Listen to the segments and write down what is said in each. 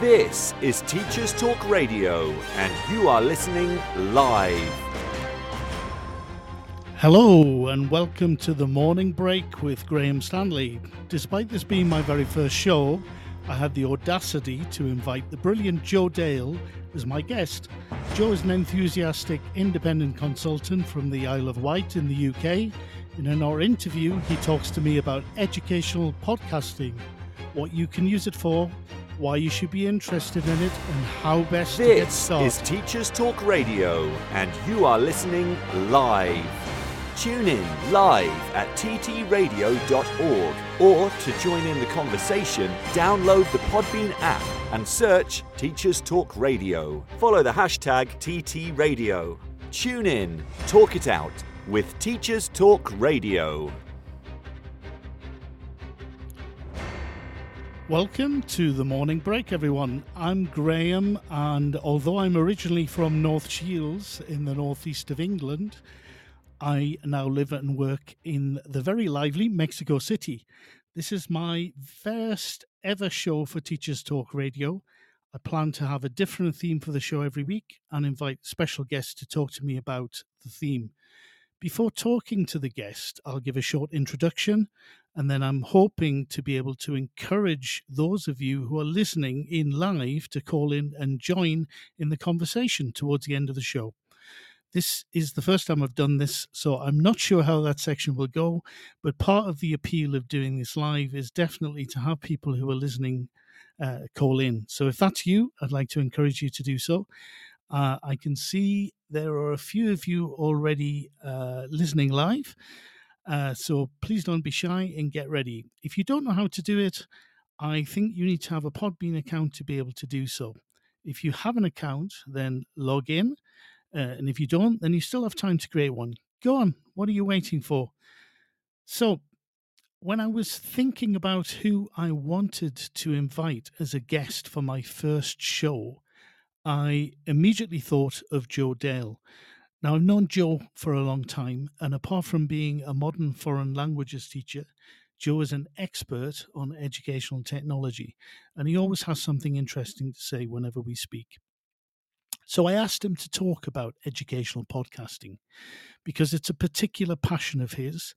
This is Teachers Talk Radio, and you are listening live. Hello, and welcome to the morning break with Graham Stanley. Despite this being my very first show, I had the audacity to invite the brilliant Joe Dale as my guest. Joe is an enthusiastic independent consultant from the Isle of Wight in the UK. In our interview, he talks to me about educational podcasting, what you can use it for, why you should be interested in it, and how best to get This started. is Teachers Talk Radio, and you are listening live. Tune in live at ttradio.org or to join in the conversation, download the Podbean app and search Teachers Talk Radio. Follow the hashtag TTRadio. Tune in, talk it out with Teachers Talk Radio. Welcome to the morning break, everyone. I'm Graham, and although I'm originally from North Shields in the northeast of England, I now live and work in the very lively Mexico City. This is my first ever show for Teachers Talk Radio. I plan to have a different theme for the show every week and invite special guests to talk to me about the theme. Before talking to the guest, I'll give a short introduction and then I'm hoping to be able to encourage those of you who are listening in live to call in and join in the conversation towards the end of the show. This is the first time I've done this, so I'm not sure how that section will go. But part of the appeal of doing this live is definitely to have people who are listening uh, call in. So if that's you, I'd like to encourage you to do so. Uh, I can see there are a few of you already uh, listening live. Uh, so please don't be shy and get ready. If you don't know how to do it, I think you need to have a Podbean account to be able to do so. If you have an account, then log in. Uh, and if you don't, then you still have time to create one. Go on. What are you waiting for? So, when I was thinking about who I wanted to invite as a guest for my first show, I immediately thought of Joe Dale. Now, I've known Joe for a long time, and apart from being a modern foreign languages teacher, Joe is an expert on educational technology, and he always has something interesting to say whenever we speak. So I asked him to talk about educational podcasting because it's a particular passion of his.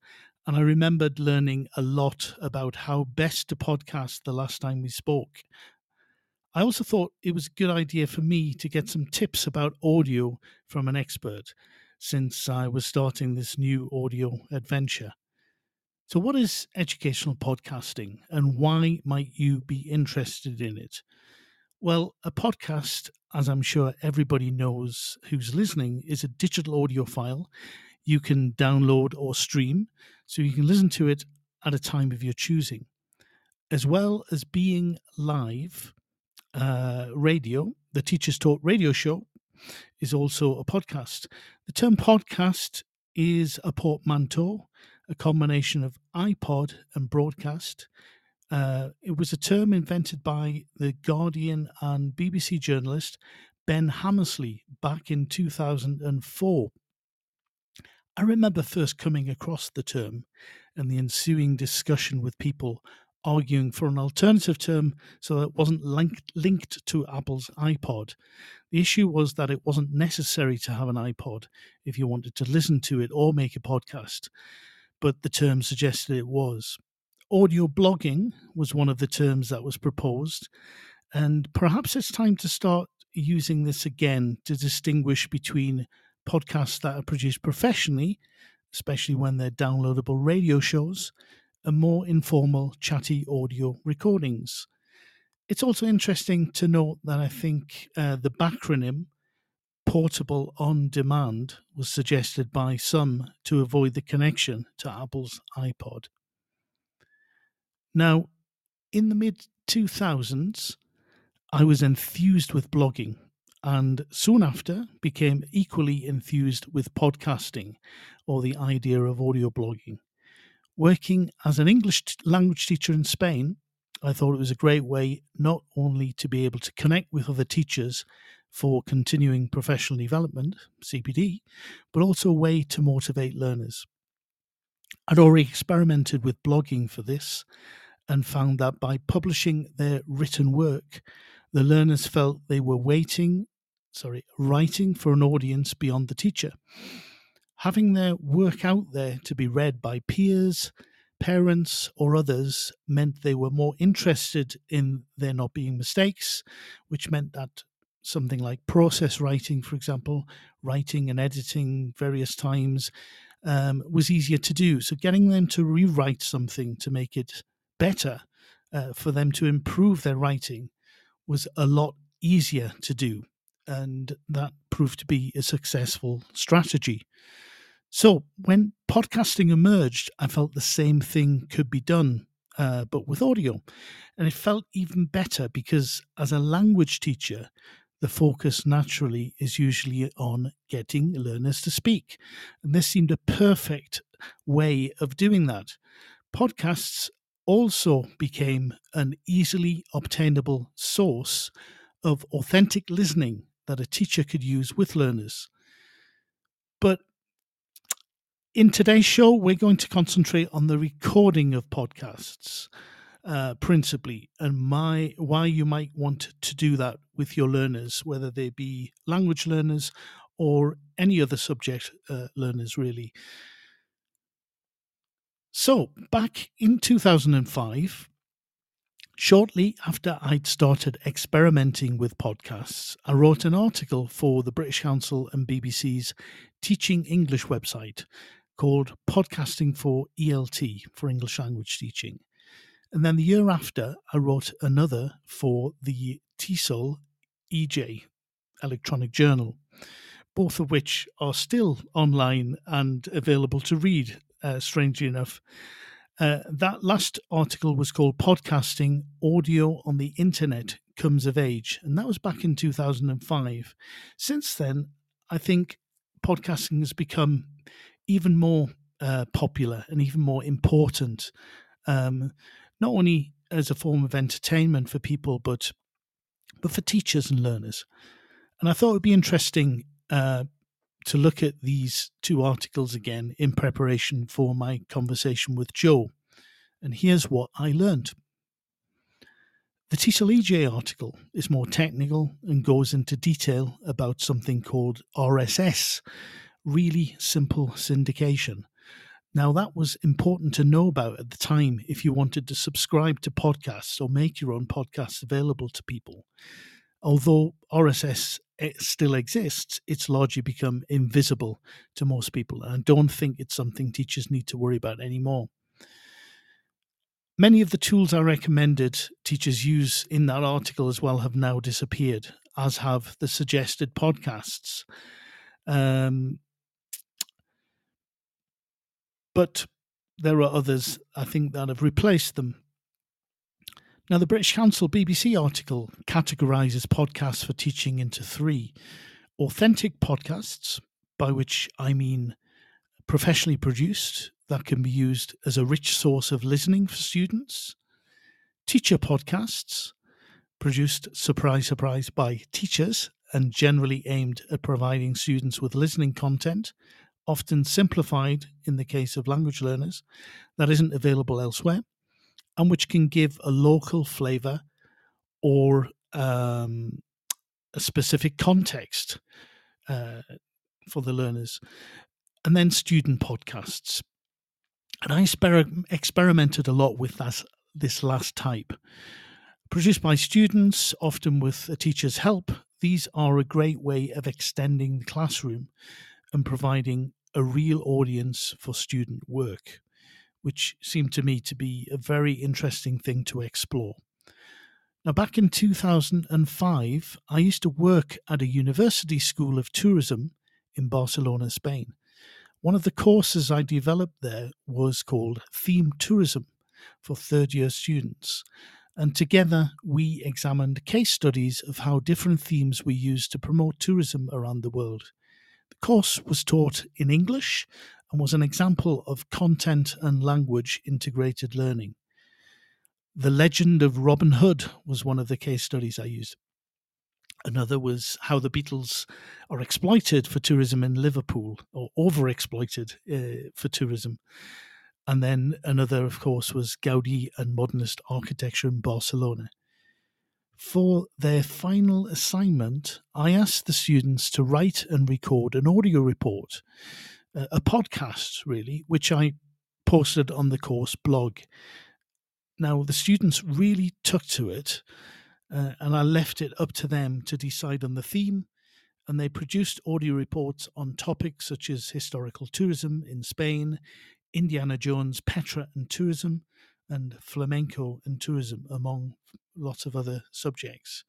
And I remembered learning a lot about how best to podcast the last time we spoke. I also thought it was a good idea for me to get some tips about audio from an expert since I was starting this new audio adventure. So, what is educational podcasting and why might you be interested in it? Well, a podcast, as I'm sure everybody knows who's listening, is a digital audio file you can download or stream, so you can listen to it at a time of your choosing. As well as being live, uh, radio, the Teachers Talk radio show, is also a podcast. The term podcast is a portmanteau, a combination of iPod and broadcast. Uh, it was a term invented by the Guardian and BBC journalist Ben Hammersley back in 2004. I remember first coming across the term and the ensuing discussion with people arguing for an alternative term so that it wasn't linked, linked to Apple's iPod. The issue was that it wasn't necessary to have an iPod if you wanted to listen to it or make a podcast, but the term suggested it was. Audio blogging was one of the terms that was proposed, and perhaps it's time to start using this again to distinguish between podcasts that are produced professionally, especially when they're downloadable radio shows, and more informal, chatty audio recordings. It's also interesting to note that I think uh, the backronym portable on demand was suggested by some to avoid the connection to Apple's iPod. Now, in the mid 2000s, I was enthused with blogging and soon after became equally enthused with podcasting or the idea of audio blogging. Working as an English language teacher in Spain, I thought it was a great way not only to be able to connect with other teachers for continuing professional development, CPD, but also a way to motivate learners. I'd already experimented with blogging for this and found that by publishing their written work, the learners felt they were waiting, sorry, writing for an audience beyond the teacher. Having their work out there to be read by peers, parents, or others meant they were more interested in there not being mistakes, which meant that something like process writing, for example, writing and editing various times, um, was easier to do. So getting them to rewrite something to make it better uh, for them to improve their writing was a lot easier to do. And that proved to be a successful strategy. So when podcasting emerged, I felt the same thing could be done, uh, but with audio. And it felt even better because as a language teacher, the focus naturally is usually on getting learners to speak. And this seemed a perfect way of doing that. Podcasts also became an easily obtainable source of authentic listening that a teacher could use with learners. But in today's show, we're going to concentrate on the recording of podcasts uh, principally, and my why you might want to do that with your learners, whether they be language learners or any other subject uh, learners, really. So, back in 2005, shortly after I'd started experimenting with podcasts, I wrote an article for the British Council and BBC's Teaching English website called Podcasting for ELT, for English Language Teaching. And then the year after, I wrote another for the TESOL EJ electronic journal, both of which are still online and available to read uh, strangely enough. Uh, that last article was called Podcasting Audio on the Internet Comes of Age, and that was back in 2005. Since then, I think podcasting has become even more uh, popular and even more important, um, not only as a form of entertainment for people, but but for teachers and learners. And I thought it would be interesting uh, to look at these two articles again in preparation for my conversation with Joe. And here's what I learned. The TESOL EJ article is more technical and goes into detail about something called RSS, really simple syndication. Now, that was important to know about at the time if you wanted to subscribe to podcasts or make your own podcasts available to people. Although RSS still exists, it's largely become invisible to most people. And I don't think it's something teachers need to worry about anymore. Many of the tools I recommended teachers use in that article as well have now disappeared, as have the suggested podcasts. Um, but there are others, I think, that have replaced them. Now, the British Council BBC article categorises podcasts for teaching into three authentic podcasts, by which I mean professionally produced, that can be used as a rich source of listening for students, teacher podcasts, produced, surprise, surprise, by teachers and generally aimed at providing students with listening content, often simplified in the case of language learners, that isn't available elsewhere and which can give a local flavor or um, a specific context uh, for the learners. And then student podcasts. And I exper- experimented a lot with that, this last type. Produced by students, often with a teacher's help, these are a great way of extending the classroom and providing a real audience for student work which seemed to me to be a very interesting thing to explore. Now, back in 2005, I used to work at a university school of tourism in Barcelona, Spain. One of the courses I developed there was called Theme Tourism for third year students. And together we examined case studies of how different themes were used to promote tourism around the world. Course was taught in English and was an example of content and language integrated learning. The legend of Robin Hood was one of the case studies I used. Another was how the Beatles are exploited for tourism in Liverpool, or overexploited uh, for tourism. And then another, of course, was Gaudi and modernist architecture in Barcelona. For their final assignment, I asked the students to write and record an audio report, a podcast, really, which I posted on the course blog. Now, the students really took to it, uh, and I left it up to them to decide on the theme. And they produced audio reports on topics such as historical tourism in Spain, Indiana Jones, Petra and tourism, and flamenco and tourism, among lots of other subjects.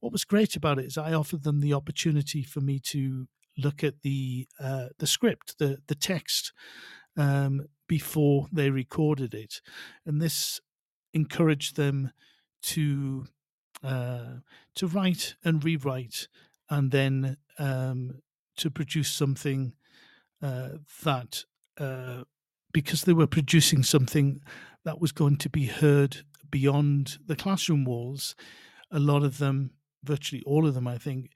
What was great about it is I offered them the opportunity for me to look at the uh, the script, the the text, um, before they recorded it, and this encouraged them to uh, to write and rewrite, and then um, to produce something uh, that uh, because they were producing something that was going to be heard beyond the classroom walls, a lot of them, virtually all of them, I think,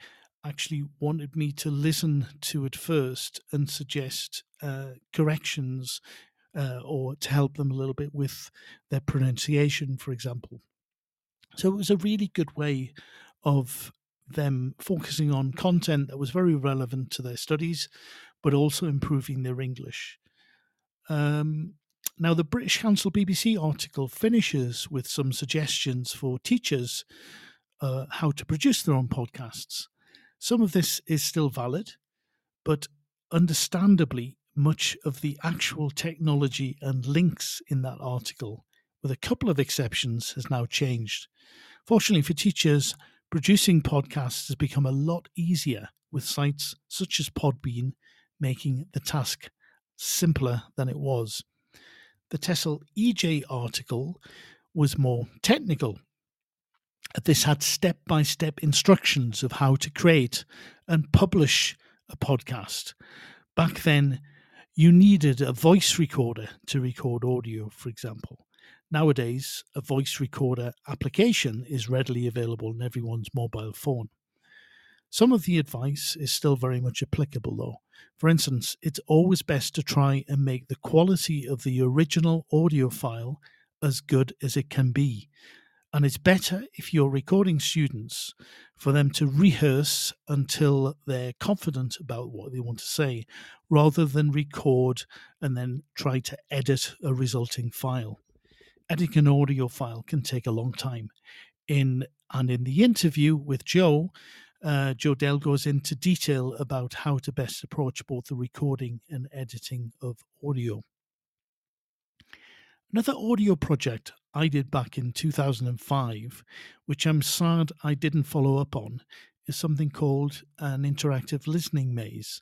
actually wanted me to listen to it first and suggest uh, corrections uh, or to help them a little bit with their pronunciation, for example. So it was a really good way of them focusing on content that was very relevant to their studies, but also improving their English. Um, now, the British Council BBC article finishes with some suggestions for teachers uh, how to produce their own podcasts. Some of this is still valid, but understandably, much of the actual technology and links in that article, with a couple of exceptions, has now changed. Fortunately for teachers, producing podcasts has become a lot easier with sites such as Podbean making the task simpler than it was. The TESOL EJ article was more technical. This had step by step instructions of how to create and publish a podcast. Back then, you needed a voice recorder to record audio, for example. Nowadays, a voice recorder application is readily available on everyone's mobile phone. Some of the advice is still very much applicable, though. For instance, it's always best to try and make the quality of the original audio file as good as it can be. And it's better if you're recording students for them to rehearse until they're confident about what they want to say, rather than record and then try to edit a resulting file. Editing an audio file can take a long time. In and in the interview with Joe, uh, Joe Dale goes into detail about how to best approach both the recording and editing of audio. Another audio project I did back in 2005, which I'm sad I didn't follow up on, is something called an interactive listening maze.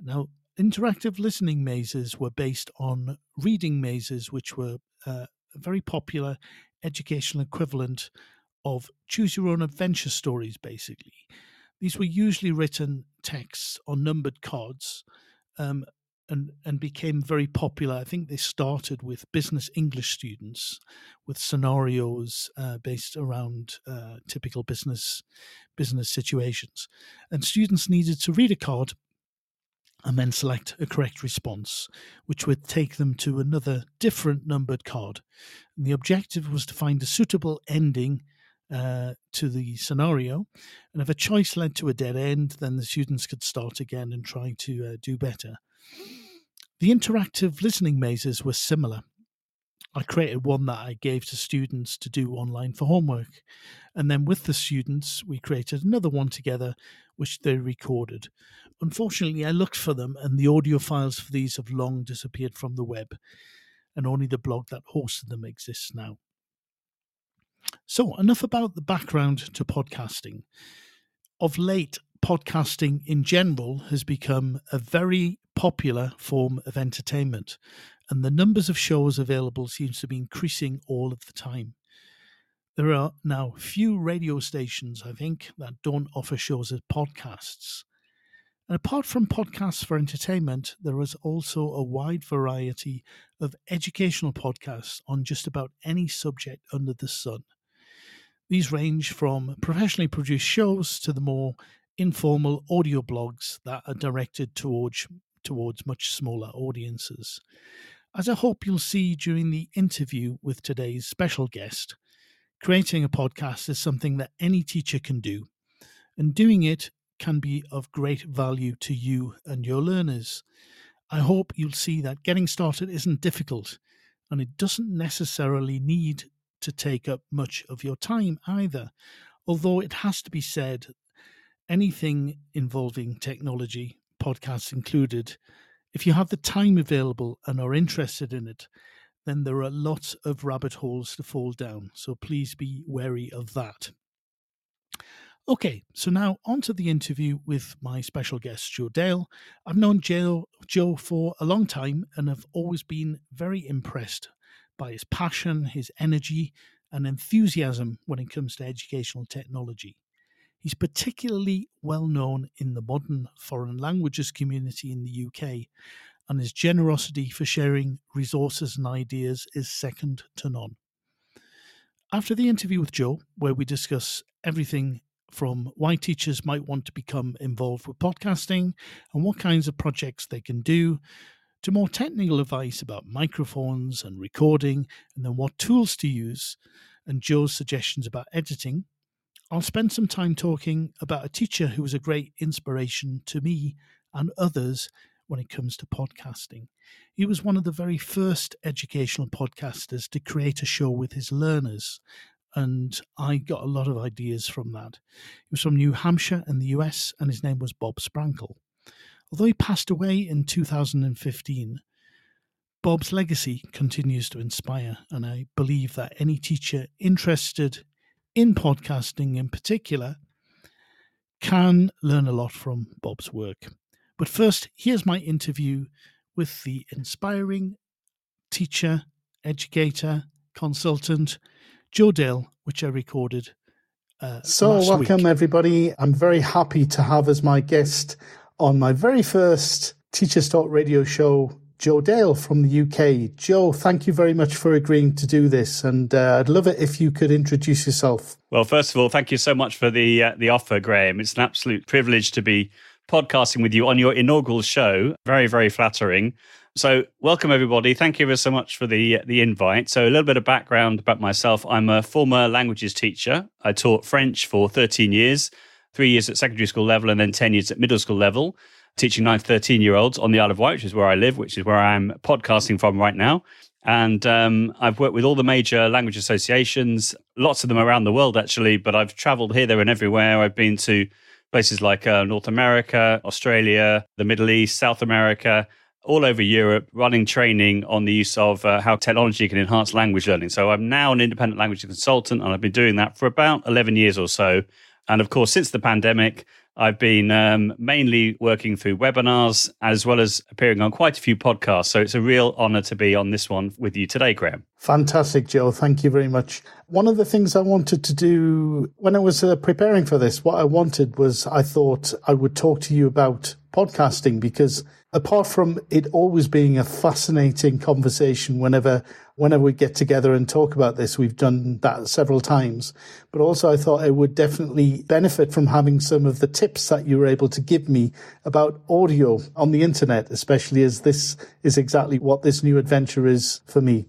Now, interactive listening mazes were based on reading mazes, which were uh, a very popular educational equivalent of choose your own adventure stories, basically. These were usually written texts on numbered cards um, and, and became very popular. I think they started with business English students with scenarios uh, based around uh, typical business business situations. And students needed to read a card and then select a correct response, which would take them to another different numbered card. And the objective was to find a suitable ending uh, to the scenario. And if a choice led to a dead end, then the students could start again and try to uh, do better. The interactive listening mazes were similar. I created one that I gave to students to do online for homework. And then with the students, we created another one together, which they recorded. Unfortunately, I looked for them, and the audio files for these have long disappeared from the web, and only the blog that hosted them exists now. So, enough about the background to podcasting. Of late, podcasting in general has become a very popular form of entertainment, and the numbers of shows available seems to be increasing all of the time. There are now few radio stations, I think, that don't offer shows as podcasts. And apart from podcasts for entertainment, there is also a wide variety of educational podcasts on just about any subject under the sun. These range from professionally produced shows to the more informal audio blogs that are directed towards, towards much smaller audiences. As I hope you'll see during the interview with today's special guest, Creating a podcast is something that any teacher can do, and doing it can be of great value to you and your learners. I hope you'll see that getting started isn't difficult and it doesn't necessarily need to take up much of your time either. Although it has to be said, anything involving technology, podcasts included, if you have the time available and are interested in it, then there are lots of rabbit holes to fall down. So please be wary of that. Okay, so now on to the interview with my special guest, Joe Dale. I've known Joe, Joe for a long time and have always been very impressed by his passion, his energy, and enthusiasm when it comes to educational technology. He's particularly well known in the modern foreign languages community in the UK, and his generosity for sharing resources and ideas is second to none. After the interview with Joe, where we discuss everything from why teachers might want to become involved with podcasting and what kinds of projects they can do, to more technical advice about microphones and recording, and then what tools to use, and Joe's suggestions about editing, I'll spend some time talking about a teacher who was a great inspiration to me and others when it comes to podcasting. He was one of the very first educational podcasters to create a show with his learners and I got a lot of ideas from that. He was from New Hampshire in the US, and his name was Bob Sprankle. Although he passed away in 2015, Bob's legacy continues to inspire, and I believe that any teacher interested in podcasting in particular can learn a lot from Bob's work. But first, here's my interview with the inspiring teacher, educator, consultant, Joe Dale, which I recorded. Uh, so, welcome week. everybody. I'm very happy to have as my guest on my very first Teachers Talk radio show, Joe Dale from the UK. Joe, thank you very much for agreeing to do this, and uh, I'd love it if you could introduce yourself. Well, first of all, thank you so much for the uh, the offer, Graham. It's an absolute privilege to be podcasting with you on your inaugural show. Very, very flattering. So, welcome everybody. Thank you so much for the the invite. So, a little bit of background about myself. I'm a former languages teacher. I taught French for 13 years, three years at secondary school level, and then 10 years at middle school level, teaching 9 to 13 year olds on the Isle of Wight, which is where I live, which is where I'm podcasting from right now. And um, I've worked with all the major language associations, lots of them around the world actually. But I've travelled here, there, and everywhere. I've been to places like uh, North America, Australia, the Middle East, South America all over Europe running training on the use of uh, how technology can enhance language learning. So I'm now an independent language consultant and I've been doing that for about 11 years or so. And of course, since the pandemic, I've been um, mainly working through webinars as well as appearing on quite a few podcasts. So it's a real honor to be on this one with you today, Graham. Fantastic, Joe. Thank you very much. One of the things I wanted to do when I was uh, preparing for this, what I wanted was I thought I would talk to you about podcasting because apart from it always being a fascinating conversation whenever whenever we get together and talk about this we've done that several times. But also i thought i would definitely benefit from having some of the tips that you were able to give me about audio on the internet especially as this is exactly what this new adventure is for me.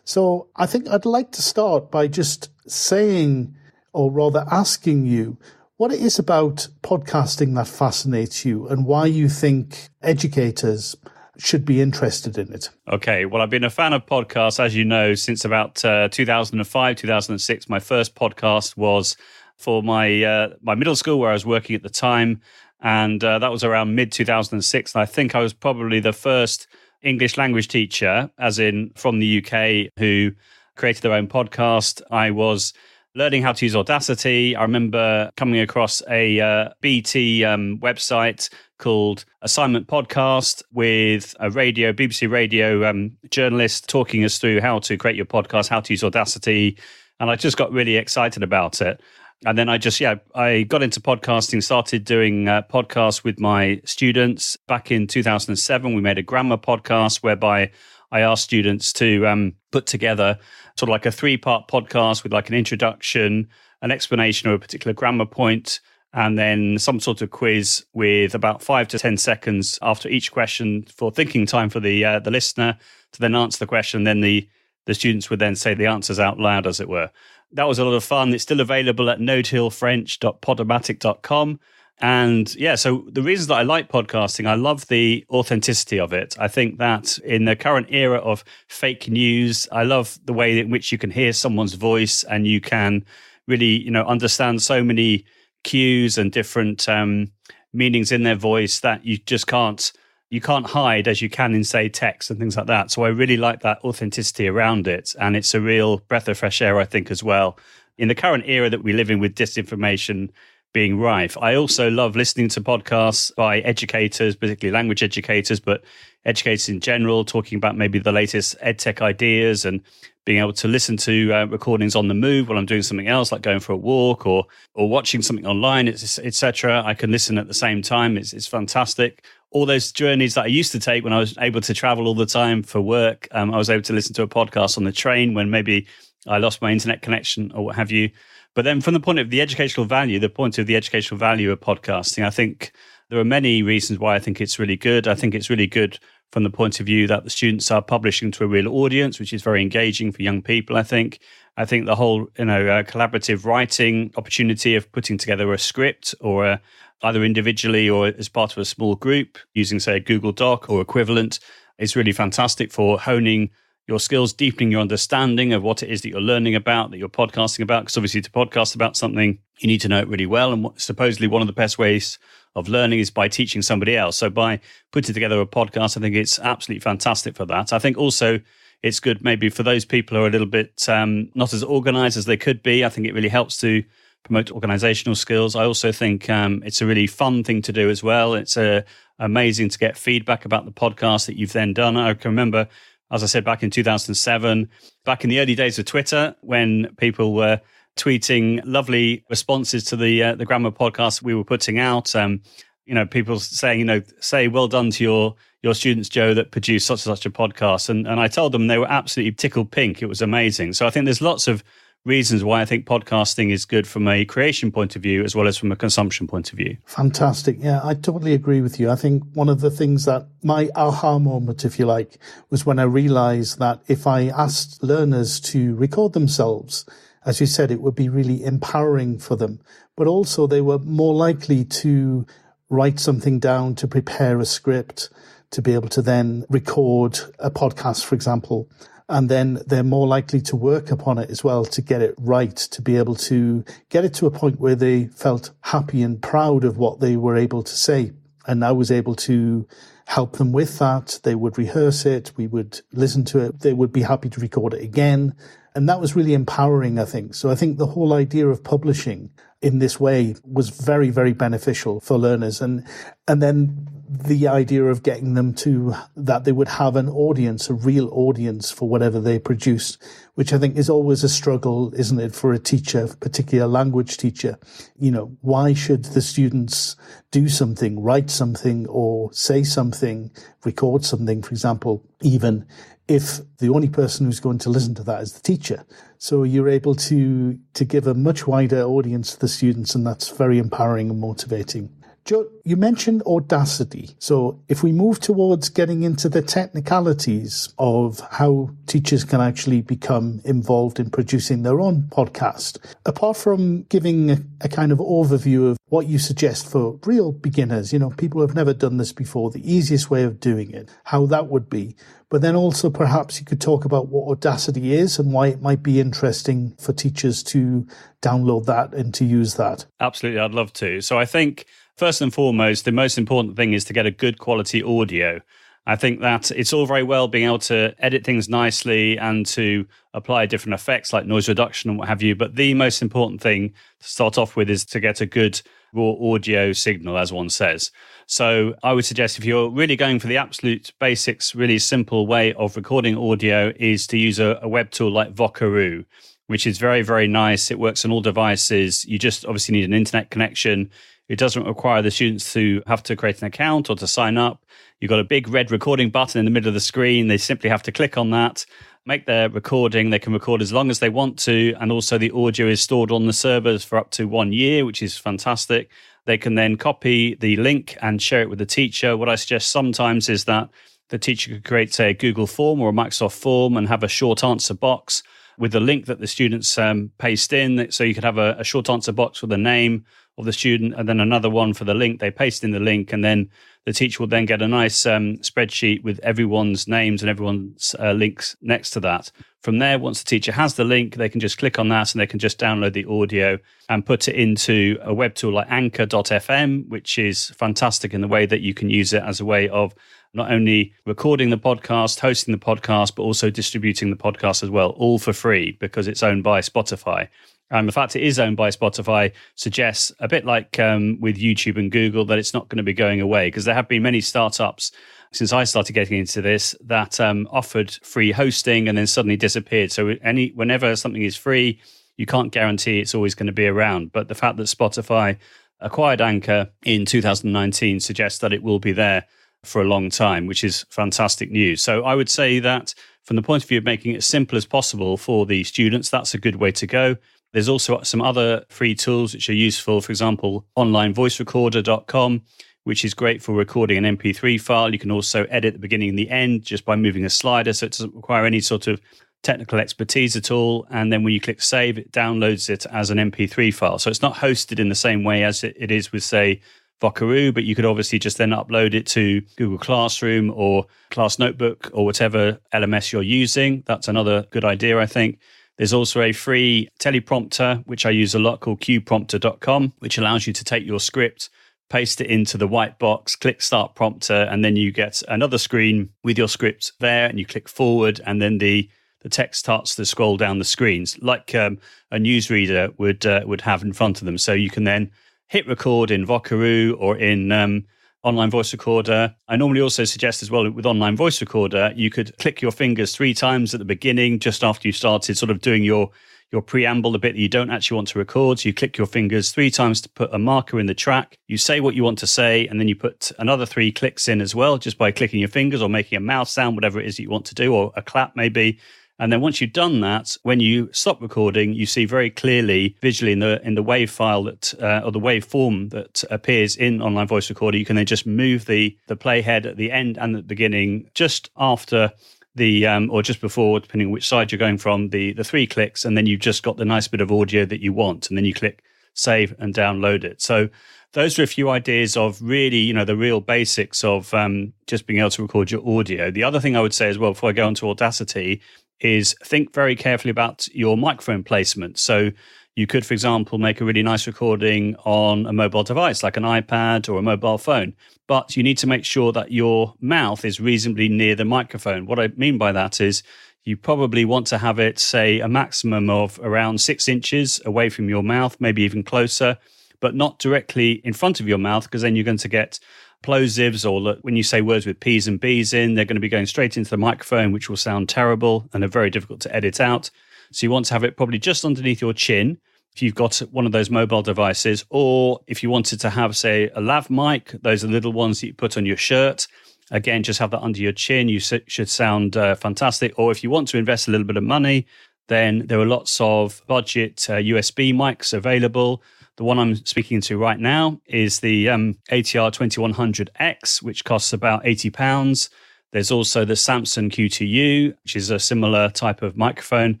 So i think i'd like to start by just saying or rather asking you what it is about podcasting that fascinates you and why you think educators should be interested in it. Okay, well, I've been a fan of podcasts, as you know, since about uh, 2005, 2006. My first podcast was for my uh, my middle school where I was working at the time, and uh, that was around mid 2006. And I think I was probably the first English language teacher, as in from the UK, who created their own podcast. I was learning how to use Audacity. I remember coming across a uh, BT um, website called Assignment Podcast with a radio, BBC radio um, journalist talking us through how to create your podcast, how to use Audacity. And I just got really excited about it. And then I just, yeah, I got into podcasting, started doing uh, podcasts with my students. Back in 2007, we made a grammar podcast whereby I asked students to um, put together sort of like a three part podcast with like an introduction, an explanation of a particular grammar point, and then some sort of quiz with about five to 10 seconds after each question for thinking time for the, uh, the listener to then answer the question. Then the, the students would then say the answers out loud, as it were. that was a lot of fun. It's still available at nodehillfrench.podomatic.com. And yeah, so the reasons that I like podcasting, I love the authenticity of it. I think that in the current era of fake news, I love the way in which you can hear someone's voice and you can really, you know, understand so many cues and different um, meanings in their voice that you just can't you can't hide as you can in say text and things like that. So I really like that authenticity around it, and it's a real breath of fresh air, I think, as well. In the current era that we live in with disinformation being rife, I also love listening to podcasts by educators, particularly language educators, but educators in general, talking about maybe the latest edtech ideas and being able to listen to uh, recordings on the move while I'm doing something else, like going for a walk or or watching something online, etc. I can listen at the same time. It's, it's fantastic. All those journeys that I used to take when I was able to travel all the time for work, um, I was able to listen to a podcast on the train when maybe I lost my internet connection or what have you. But then, from the point of the educational value, the point of the educational value of podcasting, I think there are many reasons why I think it's really good. I think it's really good from the point of view that the students are publishing to a real audience, which is very engaging for young people. I think. I think the whole, you know, uh, collaborative writing opportunity of putting together a script or a, either individually or as part of a small group using, say, a Google Doc or equivalent is really fantastic for honing your skills, deepening your understanding of what it is that you're learning about, that you're podcasting about. Because obviously, to podcast about something, you need to know it really well. And supposedly, one of the best ways of learning is by teaching somebody else. So by putting together a podcast, I think it's absolutely fantastic for that. I think also it's good maybe for those people who are a little bit um, not as organized as they could be. I think it really helps to promote organizational skills. I also think um, it's a really fun thing to do as well. It's uh, amazing to get feedback about the podcast that you've then done. I can remember, as I said, back in 2007, back in the early days of Twitter, when people were tweeting lovely responses to the uh, the grammar podcast we were putting out. Um, you know, people saying, you know, say well done to your your students, Joe, that produced such and such a podcast. And and I told them they were absolutely tickled pink. It was amazing. So I think there's lots of reasons why I think podcasting is good from a creation point of view as well as from a consumption point of view. Fantastic. Yeah, I totally agree with you. I think one of the things that my aha moment, if you like, was when I realized that if I asked learners to record themselves as you said, it would be really empowering for them. But also, they were more likely to write something down, to prepare a script, to be able to then record a podcast, for example. And then they're more likely to work upon it as well to get it right, to be able to get it to a point where they felt happy and proud of what they were able to say. And I was able to help them with that. They would rehearse it. We would listen to it. They would be happy to record it again. And that was really empowering, I think. So I think the whole idea of publishing in this way was very, very beneficial for learners. And, and then the idea of getting them to that they would have an audience, a real audience for whatever they produce, which I think is always a struggle, isn't it, for a teacher, particularly a language teacher? You know, why should the students do something, write something or say something, record something, for example, even if the only person who's going to listen to that is the teacher. So you're able to, to give a much wider audience to the students, and that's very empowering and motivating. Joe, you mentioned audacity. So if we move towards getting into the technicalities of how teachers can actually become involved in producing their own podcast, apart from giving a, a, kind of overview of what you suggest for real beginners, you know, people who have never done this before, the easiest way of doing it, how that would be. But then also perhaps you could talk about what Audacity is and why it might be interesting for teachers to download that and to use that. Absolutely, I'd love to. So I think first and foremost, the most important thing is to get a good quality audio. I think that it's all very well being able to edit things nicely and to apply different effects like noise reduction and what have you. But the most important thing to start off with is to get a good raw audio signal, as one says. So I would suggest if you're really going for the absolute basics, really simple way of recording audio is to use a, a web tool like Vocaroo, which is very, very nice. It works on all devices. You just obviously need an internet connection. It doesn't require the students to have to create an account or to sign up. You've got a big red recording button in the middle of the screen. They simply have to click on that, make their recording. They can record as long as they want to. And also, the audio is stored on the servers for up to one year, which is fantastic. They can then copy the link and share it with the teacher. What I suggest sometimes is that the teacher could create, say, a Google form or a Microsoft form and have a short answer box with the link that the students um, paste in. So you could have a, a short answer box with the name of the student and then another one for the link. They paste in the link and then the teacher will then get a nice um, spreadsheet with everyone's names and everyone's uh, links next to that. From there, once the teacher has the link, they can just click on that and they can just download the audio and put it into a web tool like anchor.fm, which is fantastic in the way that you can use it as a way of not only recording the podcast, hosting the podcast, but also distributing the podcast as well, all for free because it's owned by Spotify. And the fact it is owned by Spotify suggests, a bit like um, with YouTube and Google, that it's not going to be going away because there have been many startups since I started getting into this that um, offered free hosting and then suddenly disappeared. So any whenever something is free, you can't guarantee it's always going to be around. But the fact that Spotify acquired Anchor in 2019 suggests that it will be there for a long time, which is fantastic news. So I would say that from the point of view of making it as simple as possible for the students, that's a good way to go. There's also some other free tools which are useful. For example, onlinevoicerecorder.com, which is great for recording an MP3 file. You can also edit the beginning and the end just by moving a slider. So it doesn't require any sort of technical expertise at all. And then when you click save, it downloads it as an MP3 file. So it's not hosted in the same way as it is with, say, Vocaroo, but you could obviously just then upload it to Google Classroom or Class Notebook or whatever LMS you're using. That's another good idea, I think. There's also a free teleprompter, which I use a lot called cueprompter.com, which allows you to take your script, paste it into the white box, click start prompter, and then you get another screen with your script there, and you click forward, and then the the text starts to scroll down the screens like um, a newsreader would uh, would have in front of them. So you can then hit record in Vocaroo or in um, online voice recorder. I normally also suggest as well with online voice recorder, you could click your fingers three times at the beginning, just after you started sort of doing your your preamble, the bit that you don't actually want to record. So you click your fingers three times to put a marker in the track. You say what you want to say, and then you put another three clicks in as well, just by clicking your fingers or making a mouth sound, whatever it is that you want to do, or a clap maybe. And then once you've done that, when you stop recording, you see very clearly visually in the in the wave file that uh, or the wave form that appears in online voice recorder, you can then just move the the playhead at the end and the beginning just after the um, or just before, depending on which side you're going from, the the three clicks, and then you've just got the nice bit of audio that you want, and then you click save and download it. So those are a few ideas of really, you know, the real basics of um, just being able to record your audio. The other thing I would say as well, before I go into Audacity, is think very carefully about your microphone placement. So you could, for example, make a really nice recording on a mobile device like an iPad or a mobile phone, but you need to make sure that your mouth is reasonably near the microphone. What I mean by that is you probably want to have it, say, a maximum of around six inches away from your mouth, maybe even closer, but not directly in front of your mouth, because then you're going to get plosives or when you say words with P's and B's in, they're going to be going straight into the microphone, which will sound terrible and are very difficult to edit out. So you want to have it probably just underneath your chin if you've got one of those mobile devices, or if you wanted to have, say, a lav mic, those are little ones that you put on your shirt. Again, just have that under your chin. You should sound uh, fantastic. Or if you want to invest a little bit of money, then there are lots of budget uh, USB mics available. The one I'm speaking to right now is the um, ATR 2100X, which costs about £80. There's also the Samson Q2U, which is a similar type of microphone.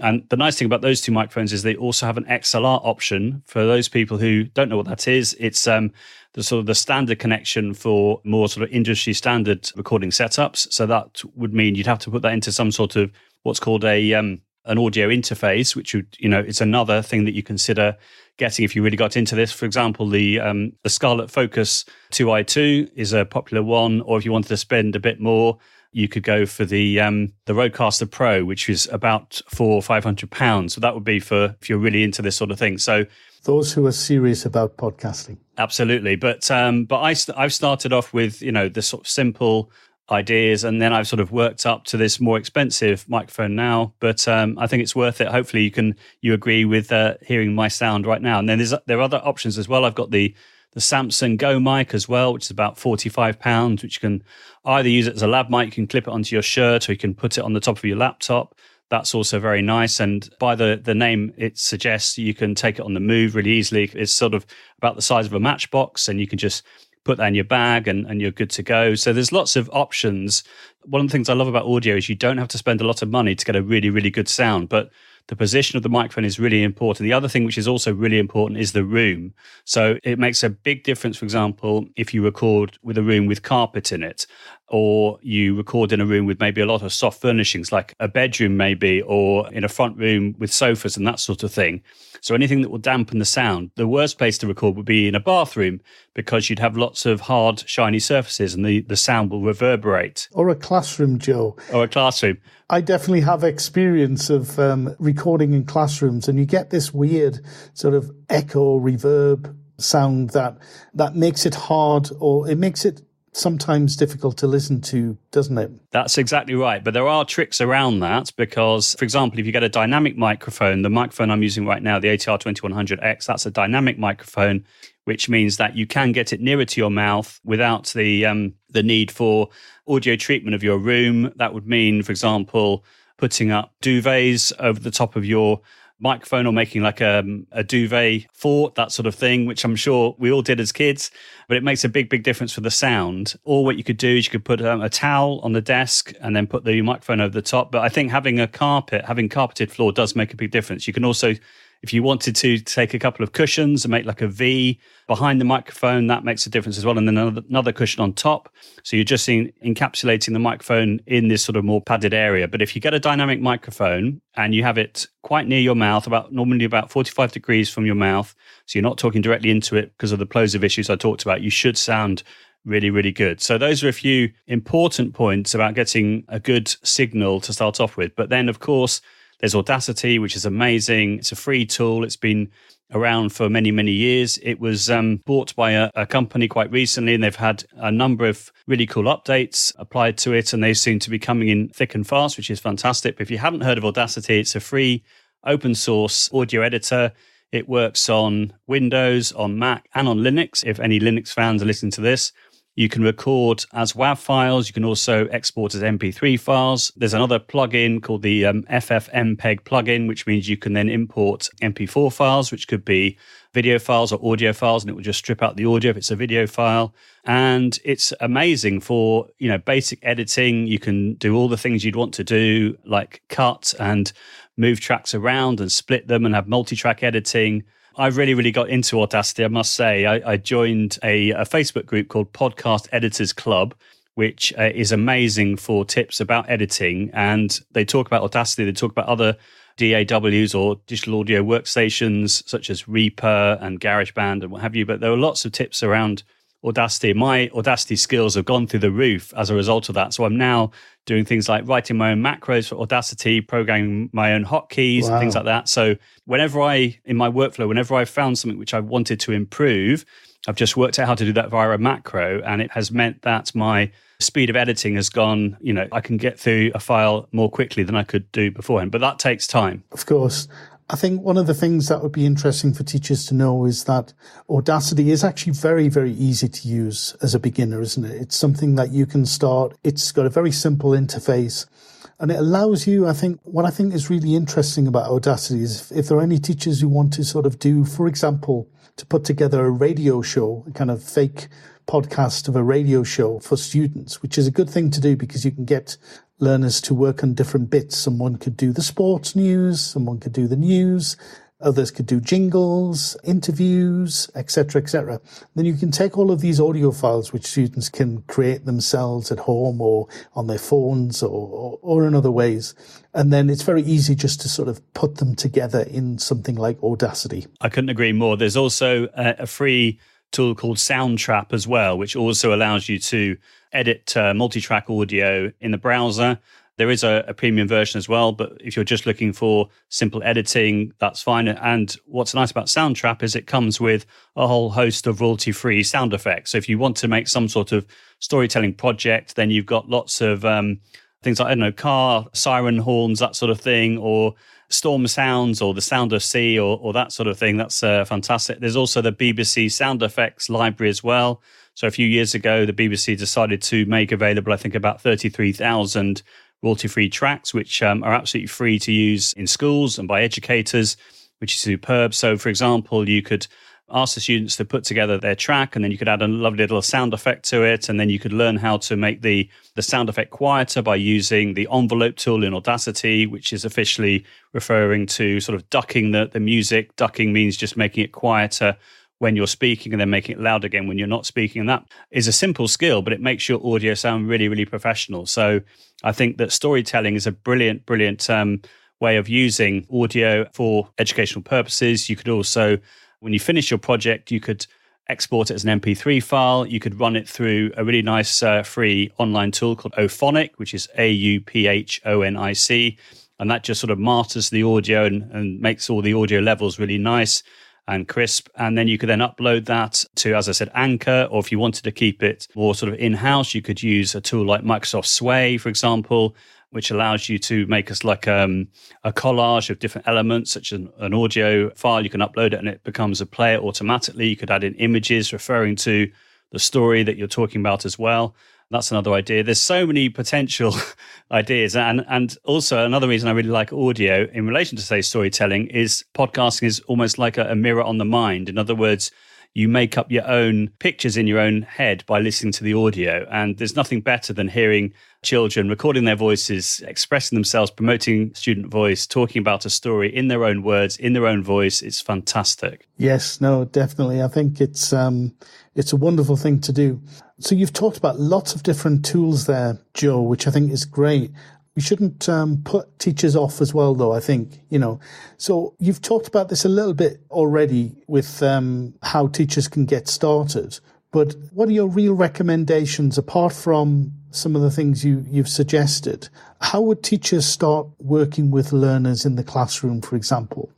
And the nice thing about those two microphones is they also have an XLR option for those people who don't know what that is. It's um, the sort of the standard connection for more sort of industry standard recording setups. So that would mean you'd have to put that into some sort of what's called a um, an audio interface, which would, you know, it's another thing that you consider getting if you really got into this. For example, the um, the Scarlett Focus 2i2 is a popular one, or if you wanted to spend a bit more, you could go for the um, the Rodecaster Pro, which is about four or five hundred pounds. So that would be for if you're really into this sort of thing. So those who are serious about podcasting, absolutely. But um, but I st- I've started off with you know the sort of simple ideas and then i've sort of worked up to this more expensive microphone now. But um, i think it's worth it. Hopefully you can you agree with uh, hearing my sound right now. And then there's there are other options as well. I've got the the samson go mic as well which is about 45 pounds which you can either use it as a lav mic you can clip it onto your shirt or you can put it on the top of your laptop. That's also very nice. And by the the name it suggests you can take it on the move really easily. It's sort of about the size of a matchbox and you can just put that in your bag and, and you're good to go. So there's lots of options. One of the things I love about audio is you don't have to spend a lot of money to get a really, really good sound. But the position of the microphone is really important. The other thing which is also really important is the room. So it makes a big difference, for example, if you record with a room with carpet in it, or you record in a room with maybe a lot of soft furnishings, like a bedroom, maybe, or in a front room with sofas and that sort of thing. So anything that will dampen the sound. The worst place to record would be in a bathroom because you'd have lots of hard, shiny surfaces and the, the sound will reverberate. Or a classroom, Joe. Or a classroom. I definitely have experience of um, recording in classrooms, and you get this weird sort of echo reverb sound that that makes it hard, or it makes it sometimes difficult to listen to, doesn't it? That's exactly right. But there are tricks around that because, for example, if you get a dynamic microphone, the microphone I'm using right now, the ATR 2100X, that's a dynamic microphone, which means that you can get it nearer to your mouth without the um, the need for audio treatment of your room. That would mean, for example, putting up duvets over the top of your microphone or making like a, a duvet fort, that sort of thing, which I'm sure we all did as kids. But it makes a big, big difference for the sound. Or what you could do is you could put um, a towel on the desk and then put the microphone over the top. But I think having a carpet, having carpeted floor does make a big difference. You can also if you wanted to take a couple of cushions and make like a V behind the microphone, that makes a difference as well. And then another, another cushion on top. So you're just encapsulating the microphone in this sort of more padded area. But if you get a dynamic microphone and you have it quite near your mouth, about normally about 45 degrees from your mouth, so you're not talking directly into it because of the plosive issues I talked about, you should sound really, really good. So those are a few important points about getting a good signal to start off with. But then, of course, there's Audacity, which is amazing. It's a free tool. It's been around for many, many years. It was um, bought by a, a, company quite recently, and they've had a number of really cool updates applied to it, and they seem to be coming in thick and fast, which is fantastic. But if you haven't heard of Audacity, it's a free open source audio editor. It works on Windows, on Mac, and on Linux. If any Linux fans are listening to this, you can record as WAV files. You can also export as MP3 files. There's another plugin called the um, FFmpeg plugin, which means you can then import MP4 files, which could be video files or audio files, and it will just strip out the audio if it's a video file. And it's amazing for you know basic editing. You can do all the things you'd want to do, like cut and move tracks around and split them, and have multi-track editing. I've really, really got into Audacity, I must say. I, I joined a, a, Facebook group called Podcast Editors Club, which uh, is amazing for tips about editing. And they talk about Audacity, they talk about other DAWs or digital audio workstations such as Reaper and GarageBand and what have you. But there are lots of tips around Audacity. My Audacity skills have gone through the roof as a result of that. So I'm now doing things like writing my own macros for Audacity, programming my own hotkeys, wow. things like that. So whenever I, in my workflow, whenever I found something which I wanted to improve, I've just worked out how to do that via a macro. And it has meant that my speed of editing has gone, you know, I can get through a file more quickly than I could do beforehand. But that takes time. Of course. I think one of the things that would be interesting for teachers to know is that Audacity is actually very, very easy to use as a beginner, isn't it? It's something that you can start. It's got a very simple interface and it allows you, I think, what I think is really interesting about Audacity is if, if there are any teachers who want to sort of do, for example, to put together a radio show, a kind of fake podcast of a radio show for students, which is a good thing to do because you can get learners to work on different bits. Someone could do the sports news, someone could do the news, others could do jingles, interviews, etc., etc. Then you can take all of these audio files, which students can create themselves at home or on their phones or, or, or in other ways. And then it's very easy just to sort of put them together in something like Audacity. I couldn't agree more. There's also a, a free tool called Soundtrap as well, which also allows you to edit uh, multi-track audio in the browser. There is a, a, premium version as well, but if you're just looking for simple editing, that's fine. And what's nice about Soundtrap is it comes with a whole host of royalty-free sound effects. So if you want to make some sort of storytelling project, then you've got lots of um, things like I don't know, car siren horns, that sort of thing, or storm sounds or the sound of sea or, or that sort of thing. That's uh, fantastic. There's also the BBC sound effects library as well. So a few years ago, the BBC decided to make available, I think, about 33,000 royalty free tracks, which um, are absolutely free to use in schools and by educators, which is superb. So, for example, you could ask the students to put together their track, and then you could add a lovely little sound effect to it, and then you could learn how to make the the sound effect quieter by using the envelope tool in Audacity, which is officially referring to sort of ducking the, the music. Ducking means just making it quieter when you're speaking and then making it loud again when you're not speaking. And that is a simple skill, but it makes your audio sound really, really professional. So I think that storytelling is a brilliant, brilliant um, way of using audio for educational purposes. You could also, when you finish your project, you could export it as an MP3 file. You could run it through a really nice uh, free online tool called Auphonic, which is A U P H O N I C. And that just sort of masters the audio and, and makes all the audio levels really nice and crisp. And then you could then upload that to, as I said, Anchor, or if you wanted to keep it more sort of in house, you could use a tool like Microsoft Sway, for example, which allows you to make us like um, a collage of different elements, such as an, an audio file. You can upload it and it becomes a player automatically. You could add in images referring to the story that you're talking about as well that's another idea. There's so many potential ideas, and and also another reason I really like audio in relation to say storytelling is podcasting is almost like a, a mirror on the mind. In other words, you make up your own pictures in your own head by listening to the audio. And there's nothing better than hearing children recording their voices, expressing themselves, promoting student voice, talking about a story in their own words, in their own voice. It's fantastic. Yes, no, definitely. I think it's um, it's a wonderful thing to do. So you've talked about lots of different tools there, Joe, which I think is great. We shouldn't um, put teachers off as well, though. I think you know. So you've talked about this a little bit already with um, how teachers can get started. But what are your real recommendations apart from some of the things you, you've suggested? How would teachers start working with learners in the classroom, for example?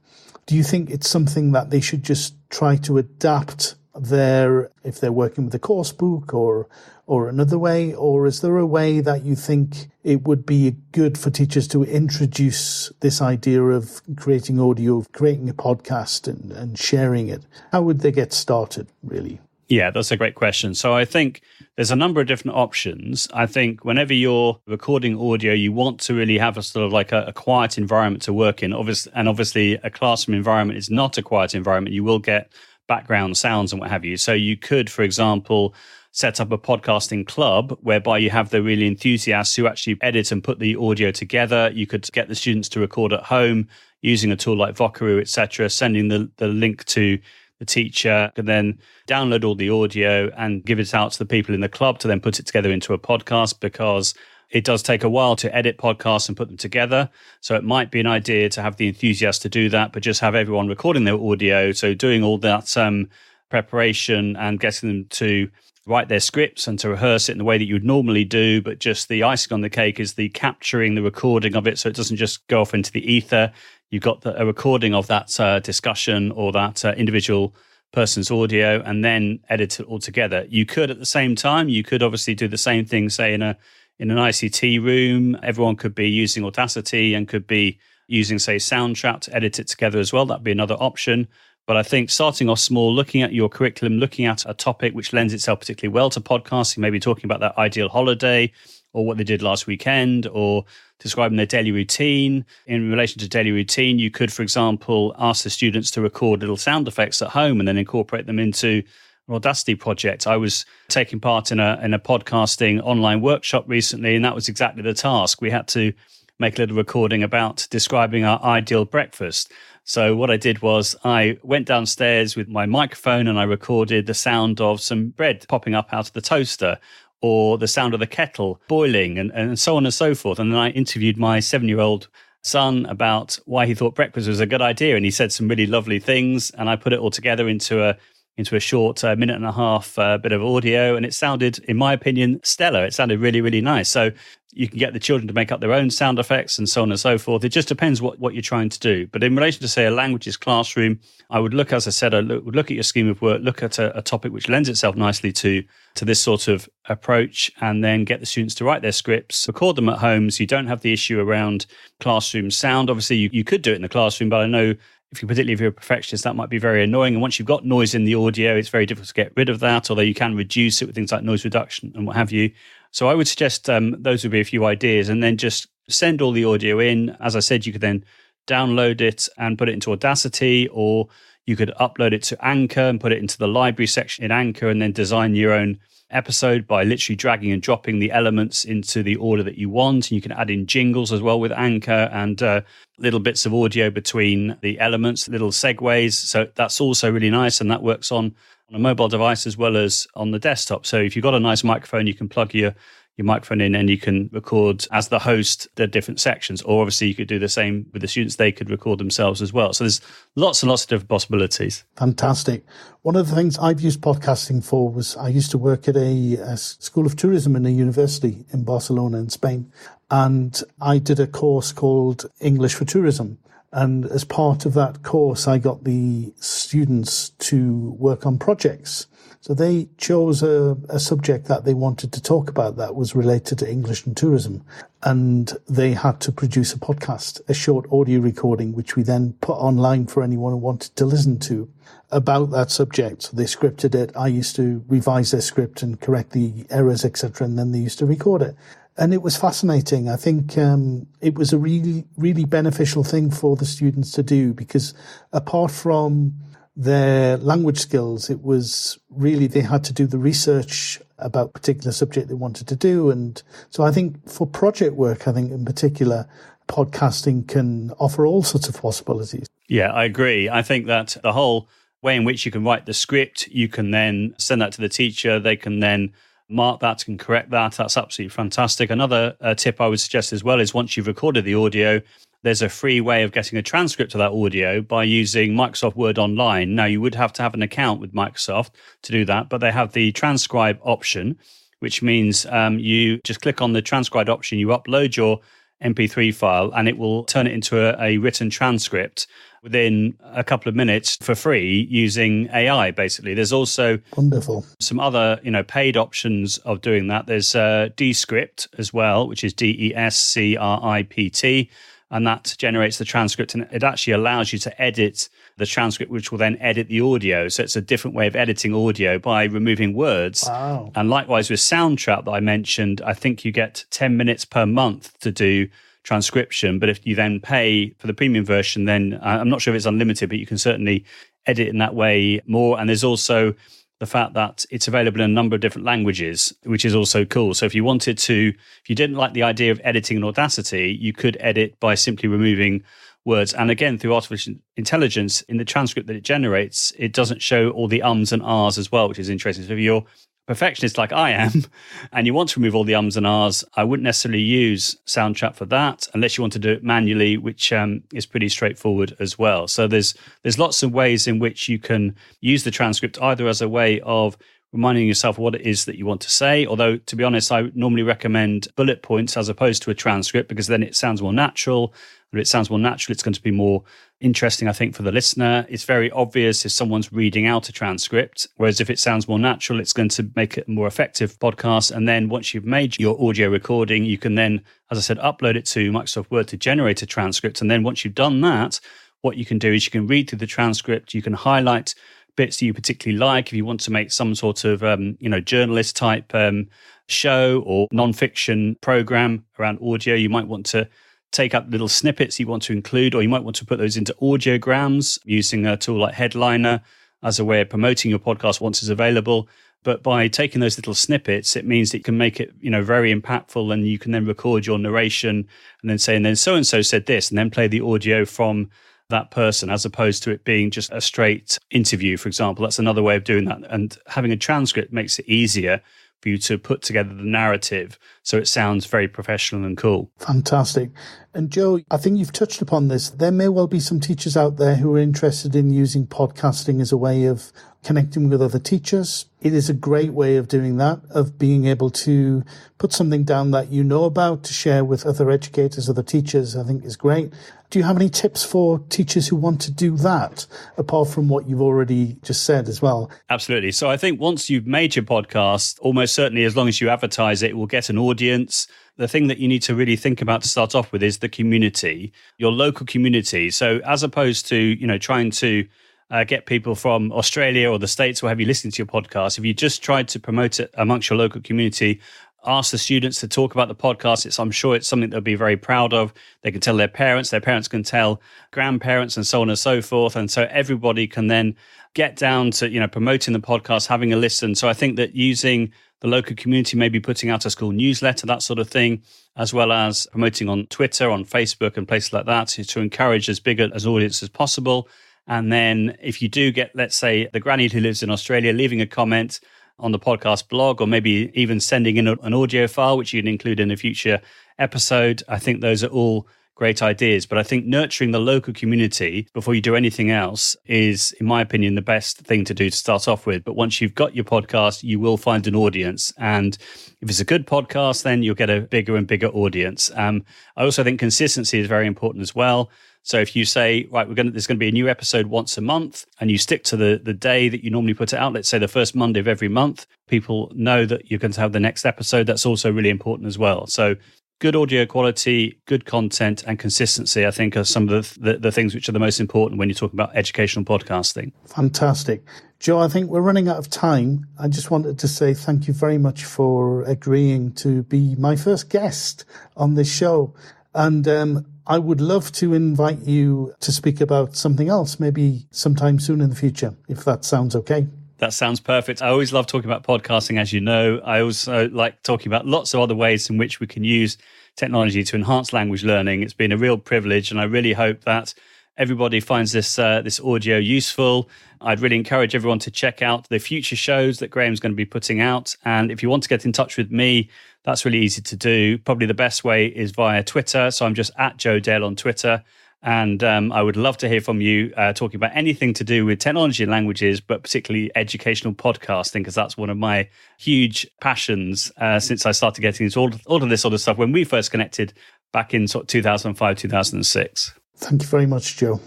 Do you think it's something that they should just try to adapt their, if they're working with a course book or or another way? Or is there a way that you think it would be good for teachers to introduce this idea of creating audio, of creating a podcast and, and sharing it? How would they get started, really? Yeah, that's a great question. So I think there's a number of different options. I think whenever you're recording audio, you want to really have a sort of like a, a quiet environment to work in. Obviously, and obviously, a classroom environment is not a quiet environment. You will get background sounds and what have you. So you could, for example, set up a podcasting club whereby you have the really enthusiasts who actually edit and put the audio together. You could get the students to record at home using a tool like Vocaroo, etc., sending the, the link to the teacher and then download all the audio and give it out to the people in the club to then put it together into a podcast because it does take a while to edit podcasts and put them together. So it might be an idea to have the enthusiasts to do that, but just have everyone recording their audio. So doing all that um, preparation and getting them to write their scripts and to rehearse it in the way that you would normally do, but just the icing on the cake is the capturing the recording of it so it doesn't just go off into the ether. You've got the, a recording of that uh, discussion or that uh, individual person's audio and then edit it all together. You could at the same time, you could obviously do the same thing, say in a in an ICT room. Everyone could be using Audacity and could be using, say, Soundtrap to edit it together as well. That'd be another option. But I think starting off small, looking at your curriculum, looking at a topic which lends itself particularly well to podcasting, maybe talking about that ideal holiday or what they did last weekend or describing their daily routine. In relation to daily routine, you could, for example, ask the students to record little sound effects at home and then incorporate them into Audacity project. I was taking part in a in a podcasting online workshop recently, and that was exactly the task. We had to make a little recording about describing our ideal breakfast. So what I did was I went downstairs with my microphone and I recorded the sound of some bread popping up out of the toaster or the sound of the kettle boiling and, and so on and so forth. And then I interviewed my seven year old son about why he thought breakfast was a good idea. And he said some really lovely things. And I put it all together into a into a short uh, minute and a half uh, bit of audio and it sounded in my opinion stellar it sounded really really nice so you can get the children to make up their own sound effects and so on and so forth. It just depends what, what you're trying to do. But in relation to, say, a languages classroom, I would look, as I said, I would look at your scheme of work, look at a, a topic which lends itself nicely to, to this sort of approach, and then get the students to write their scripts, record them at home so you don't have the issue around classroom sound. Obviously, you, you could do it in the classroom, but I know if you particularly if you're a perfectionist, that might be very annoying. And once you've got noise in the audio, it's very difficult to get rid of that. Although you can reduce it with things like noise reduction and what have you. So I would suggest um, those would be a few ideas, and then just send all the audio in. As I said, you could then download it and put it into Audacity, or You could upload it to Anchor and put it into the library section in Anchor and then design your own episode by literally dragging and dropping the elements into the order that you want. And you can add in jingles as well with Anchor and uh, little bits of audio between the elements, little segues. So that's also really nice. And that works on, on a mobile device as well as on the desktop. So if you've got a nice microphone, you can plug your your microphone in and you can record as the host the different sections. Or obviously, you could do the same with the students, they could record themselves as well. So there's lots and lots of different possibilities. Fantastic. One of the things I've used podcasting for was I used to work at a, a school of tourism in a university in Barcelona in Spain. And I did a course called English for Tourism. And as part of that course, I got the students to work on projects. So they chose a, a, subject that they wanted to talk about that was related to English and tourism. And they had to produce a podcast, a short audio recording, which we then put online for anyone who wanted to listen to about that subject. So they scripted it. I used to revise their script and correct the errors, etc. And then they used to record it. And it was fascinating. I think um, it was a really, really beneficial thing for the students to do because apart from their language skills. It was really, they had to do the research about particular subject they wanted to do. And so I think for project work, I think in particular, podcasting can offer all sorts of possibilities. Yeah, I agree. I think that the whole way in which you can write the script, you can then send that to the teacher. They can then mark that and correct that. That's absolutely fantastic. Another uh, tip I would suggest as well is once you've recorded the audio, there's a free way of getting a transcript of that audio by using Microsoft Word Online. Now, you would have to have an account with Microsoft to do that, but they have the transcribe option, which means um, you just click on the transcribe option, you upload your MP3 file, and it will turn it into a, a written transcript within a couple of minutes for free using AI. Basically, there's also wonderful some other you know paid options of doing that. There's uh, Descript as well, which is D E S C R I P T and that generates the transcript and it actually allows you to edit the transcript which will then edit the audio. So it's a different way of editing audio by removing words. Wow. and likewise with soundtrap that i mentioned i think you get 10 minutes per month to do transcription but if you then pay for the premium version then uh, i'm not sure if it's unlimited but you can certainly edit in that way more. And there's also the fact that it's available in a number of different languages, which is also cool. So if you wanted to, if you didn't like the idea of editing in Audacity, you could edit by simply removing words. And again, through artificial intelligence, in the transcript that it generates, it doesn't show all the ums and ahs as well, which is interesting. So if you're perfectionist like I am, and you want to remove all the ums and ahs, I wouldn't necessarily use Soundtrap for that unless you want to do it manually, which um, is pretty straightforward as well. So there's there's lots of ways in which you can use the transcript either as a way of reminding yourself what it is that you want to say. Although, to be honest, I normally recommend bullet points as opposed to a transcript because then it sounds more natural. And if it sounds more natural, it's going to be more interesting, I think, for the listener. It's very obvious if someone's reading out a transcript, whereas if it sounds more natural, it's going to make it a more effective podcast. And then once you've made your audio recording, you can then, as I said, upload it to Microsoft Word to generate a transcript. And then once you've done that, what you can do is you can read through the transcript, you can highlight bits that you particularly like. If you want to make some sort of, um, you know, journalist type um, show or nonfiction program around audio, you might want to take out little snippets you want to include, or you might want to put those into audiograms using a tool like Headliner as a way of promoting your podcast once it's available. But by taking those little snippets, it means that you can make it, you know, very impactful and you can then record your narration and then say, and then so and so said this, and then play the audio from that person as opposed to it being just a straight interview, for example. That's another way of doing that. And having a transcript makes it easier for you to put together the narrative so it sounds very professional and cool. Fantastic. And Joe, I think you've touched upon this. There may well be some teachers out there who are interested in using podcasting as a way of connecting with other teachers. It is a great way of doing that, of being able to put something down that you know about to share with other educators, other teachers, I think is great. Do you have any tips for teachers who want to do that, apart from what you've already just said as well? Absolutely. So I think once you've made your podcast, almost certainly as long as you advertise it, it will get an audience the thing that you need to really think about to start off with is the community, your local community. So as opposed to, you know, trying to uh, get people from Australia or the States or have you listening to your podcast, if you just tried to promote it amongst your local community, ask the students to talk about the podcast. It's, I'm sure it's something they'll be very proud of. They can tell their parents, their parents can tell grandparents, and so on and so forth. And so everybody can then get down to you know promoting the podcast, having a listen. So I think that using the local community, maybe putting out a school newsletter, that sort of thing, as well as promoting on Twitter, on Facebook, and places like that to, encourage as big as audience as possible. And then if you do get, let's say, the granny who lives in Australia leaving a comment on the podcast blog, or maybe even sending in an audio file, which you can include in a future episode, I think those are all great ideas. But I think nurturing the local community before you do anything else is, in my opinion, the best thing to do to start off with. But once you've got your podcast, you will find an audience. And if it's a good podcast, then you'll get a bigger and bigger audience. Um, I also think consistency is very important as well. So if you say, right, we're going to, there's going to be a new episode once a month and you stick to the, the day that you normally put it out, let's say the first Monday of every month, people know that you're going to have the next episode. That's also really important as well. So good audio quality, good content, and consistency, I think, are some of the, the, the, things which are the most important when you're talking about educational podcasting. Fantastic. Joe, I think we're running out of time. I just wanted to say thank you very much for agreeing to be my first guest on this show. And um, I would love to invite you to speak about something else, maybe sometime soon in the future, if that sounds okay. That sounds perfect. I always love talking about podcasting, as you know. I also like talking about lots of other ways in which we can use technology to enhance language learning. It's been a real privilege, and I really hope that everybody finds this uh, this audio useful. I'd really encourage everyone to check out the future shows that Graham's going to be putting out. And if you want to get in touch with me, that's really easy to do. Probably the best way is via Twitter. So I'm just at Joe Dale on Twitter. And um, I would love to hear from you uh, talking about anything to do with technology and languages, but particularly educational podcasting, because that's one of my huge passions uh, since I started getting into all, all of this sort of stuff when we first connected back in sort of 2005, 2006. Thank you very much, Joe.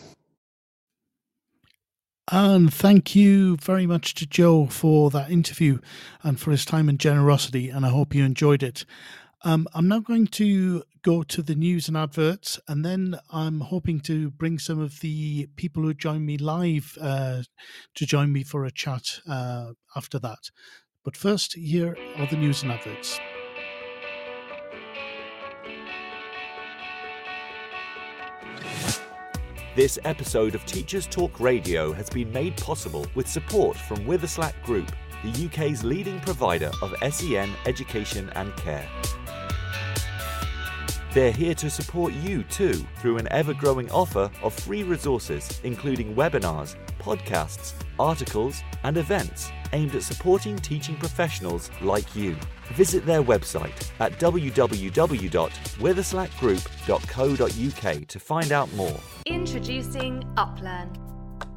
And thank you very much to Joe for that interview and for his time and generosity. And I hope you enjoyed it. Um, I'm now going to go to the news and adverts, and then I'm hoping to bring some of the people who join me live uh, to join me for a chat uh, after that. But first, here are the news and adverts. This episode of Teachers Talk Radio has been made possible with support from Witherslack Group, the UK's leading provider of SEN education and care. They're here to support you too through an ever growing offer of free resources, including webinars, podcasts, articles, and events aimed at supporting teaching professionals like you. Visit their website at www.witherslackgroup.co.uk to find out more. Introducing UpLearn.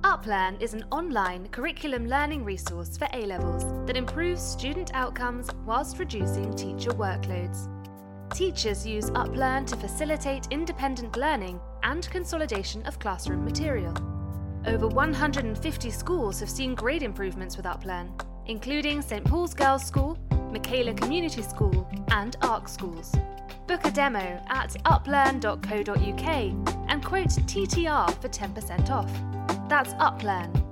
UpLearn is an online curriculum learning resource for A levels that improves student outcomes whilst reducing teacher workloads. Teachers use UpLearn to facilitate independent learning and consolidation of classroom material. Over 150 schools have seen grade improvements with UpLearn, including St Paul's Girls' School, Michaela Community School, and Ark schools. Book a demo at uplearn.co.uk and quote TTR for 10% off. That's UpLearn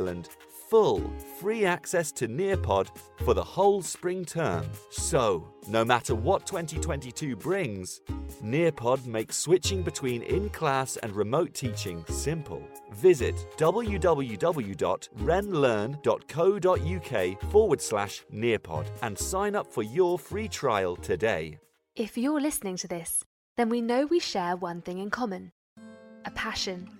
Ireland full free access to Nearpod for the whole spring term. So, no matter what 2022 brings, Nearpod makes switching between in class and remote teaching simple. Visit www.renlearn.co.uk forward slash Nearpod and sign up for your free trial today. If you're listening to this, then we know we share one thing in common a passion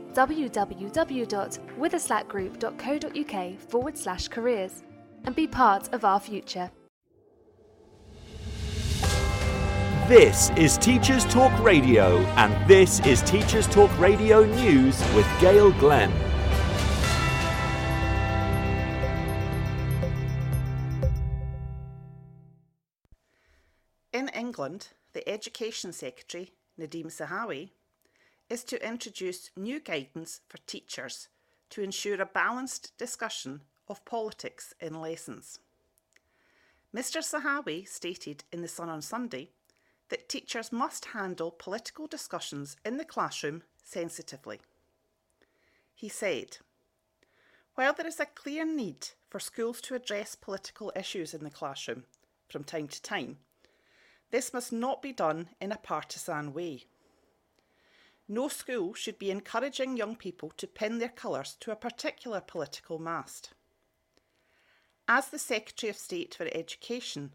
www.witherslackgroup.co.uk forward slash careers and be part of our future. This is Teachers Talk Radio, and this is Teachers Talk Radio News with Gail Glenn. In England, the Education Secretary, Nadhim Zahawi, is to introduce new guidance for teachers to ensure a balanced discussion of politics in lessons. Mr. Zahawi stated in The Sun on Sunday that teachers must handle political discussions in the classroom sensitively. He said, While there is a clear need for schools to address political issues in the classroom from time to time, this must not be done in a partisan way. No school should be encouraging young people to pin their colours to a particular political mast. As the Secretary of State for Education,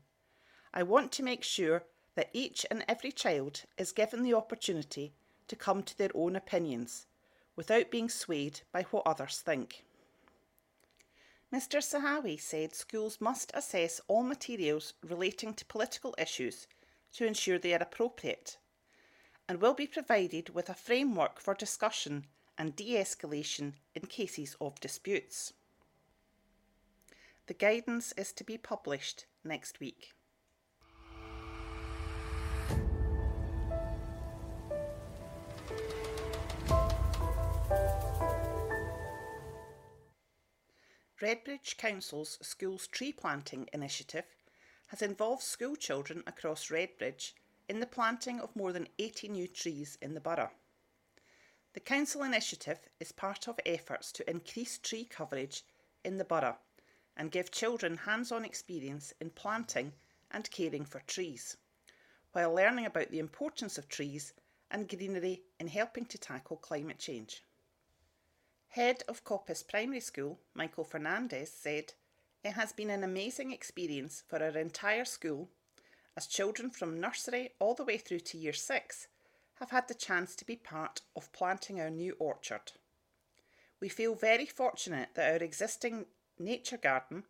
I want to make sure that each and every child is given the opportunity to come to their own opinions without being swayed by what others think. Mr. Zahawi said schools must assess all materials relating to political issues to ensure they are appropriate and will be provided with a framework for discussion and de escalation in cases of disputes. The guidance is to be published next week. Redbridge Council's Schools Tree Planting Initiative has involved school children across Redbridge in the planting of more than 80 new trees in the borough. The council initiative is part of efforts to increase tree coverage in the borough and give children hands on experience in planting and caring for trees, while learning about the importance of trees and greenery in helping to tackle climate change. Head of Coppice Primary School, Michael Fernandez, said, It has been an amazing experience for our entire school as children from nursery all the way through to year six have had the chance to be part of planting our new orchard. We feel very fortunate that our existing nature garden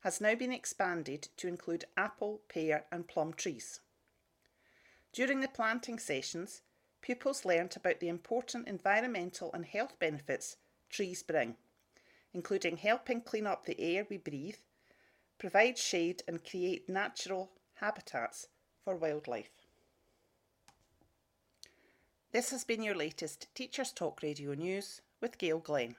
has now been expanded to include apple, pear, and plum trees. During the planting sessions, pupils learnt about the important environmental and health benefits trees bring, including helping clean up the air we breathe, provide shade, and create natural habitats for wildlife. This has been your latest Teachers Talk Radio News with Gail Glenn.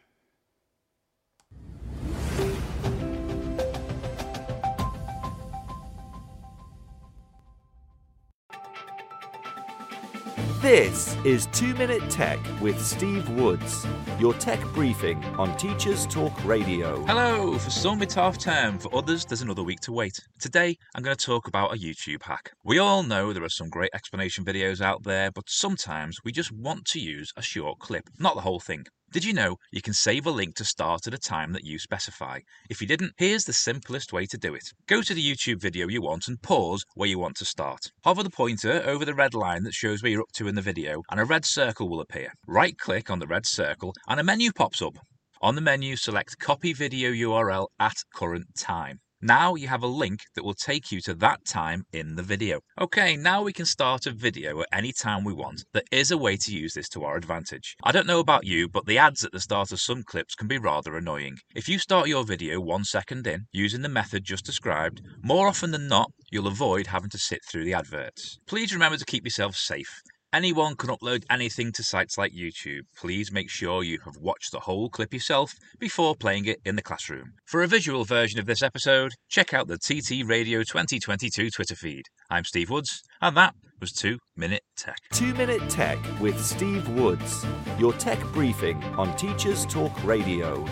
This is 2 Minute Tech with Steve Woods, your tech briefing on Teachers Talk Radio. Hello! For some, it's half term. For others, there's another week to wait. Today, I'm going to talk about a YouTube hack. We all know there are some great explanation videos out there, but sometimes we just want to use a short clip, not the whole thing. Did you know you can save a link to start at a time that you specify? If you didn't, here's the simplest way to do it. Go to the YouTube video you want and pause where you want to start. Hover the pointer over the red line that shows where you're up to in the video and a red circle will appear. Right click on the red circle and a menu pops up. On the menu, select Copy Video URL at current time. Now you have a link that will take you to that time in the video. Okay, now we can start a video at any time we want. There is a way to use this to our advantage. I don't know about you, but the ads at the start of some clips can be rather annoying. If you start your video one second in, using the method just described, more often than not, you'll avoid having to sit through the adverts. Please remember to keep yourself safe. Anyone can upload anything to sites like YouTube. Please make sure you have watched the whole clip yourself before playing it in the classroom. For a visual version of this episode, check out the TT Radio 2022 Twitter feed. I'm Steve Woods, and that was 2 Minute Tech. 2 Minute Tech with Steve Woods, your tech briefing on Teachers Talk Radio.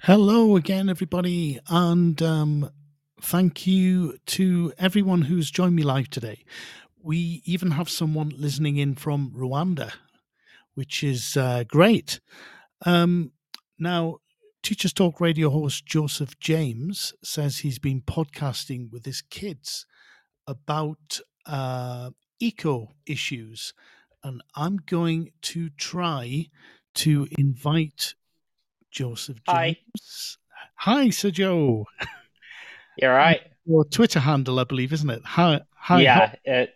Hello again, everybody, and um, thank you to everyone who's joined me live today. We even have someone listening in from Rwanda, which is uh, great. Um, now, Teachers Talk radio host Joseph James says he's been podcasting with his kids about uh, eco issues. And I'm going to try to invite Joseph James. Hi, Hi Sir Joe. You're right. Your Twitter handle, I believe, isn't it? Hi, hi. Yeah, it,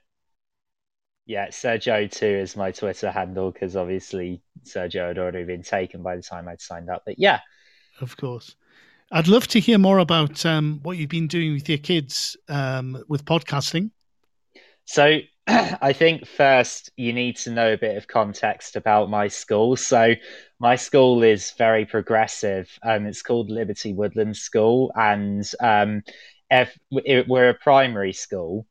yeah. Sergio too is my Twitter handle because obviously Sergio had already been taken by the time I'd signed up. But yeah, of course. I'd love to hear more about um, what you've been doing with your kids um, with podcasting. So, I think first you need to know a bit of context about my school. So, my school is very progressive. Um, it's called Liberty Woodland School, and um, we're a primary school.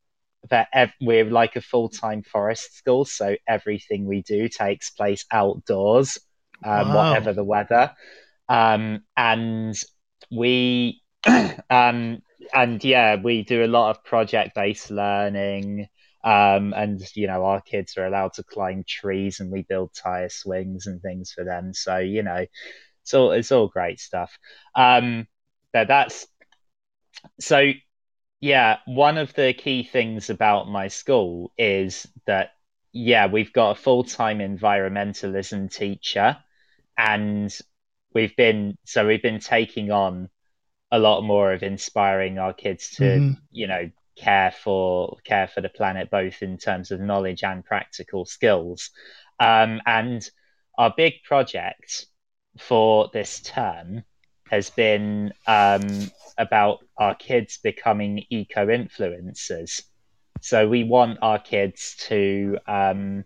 But we're like a full time forest school, so everything we do takes place outdoors, um, wow. whatever the weather. Um, and we um, and yeah, we do a lot of project based learning. Um, and you know, our kids are allowed to climb trees, and we build tire swings and things for them. So you know, it's all it's all great stuff. Um, but that's so. Yeah, one of the key things about my school is that yeah, we've got a full time environmentalism teacher, and we've been so we've been taking on a lot more of inspiring our kids to mm-hmm. you know care for care for the planet both in terms of knowledge and practical skills. Um, and our big project for this term has been um, about our kids becoming eco influencers so we want our kids to um,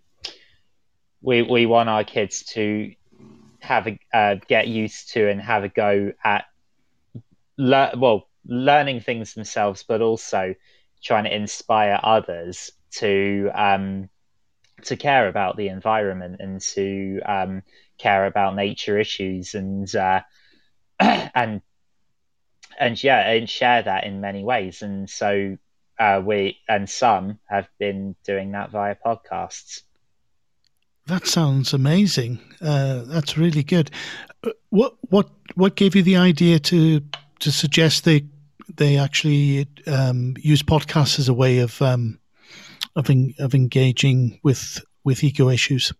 we we want our kids to have a uh, get used to and have a go at le- well learning things themselves, but also trying to inspire others to um, to care about the environment and to um, care about nature issues and uh, and and yeah and share that in many ways and so uh, we and some have been doing that via podcasts that sounds amazing. Uh, that's really good. Uh, what what what gave you the idea to to suggest they they actually um, use podcasts as a way of um, of in, of engaging with with eco issues?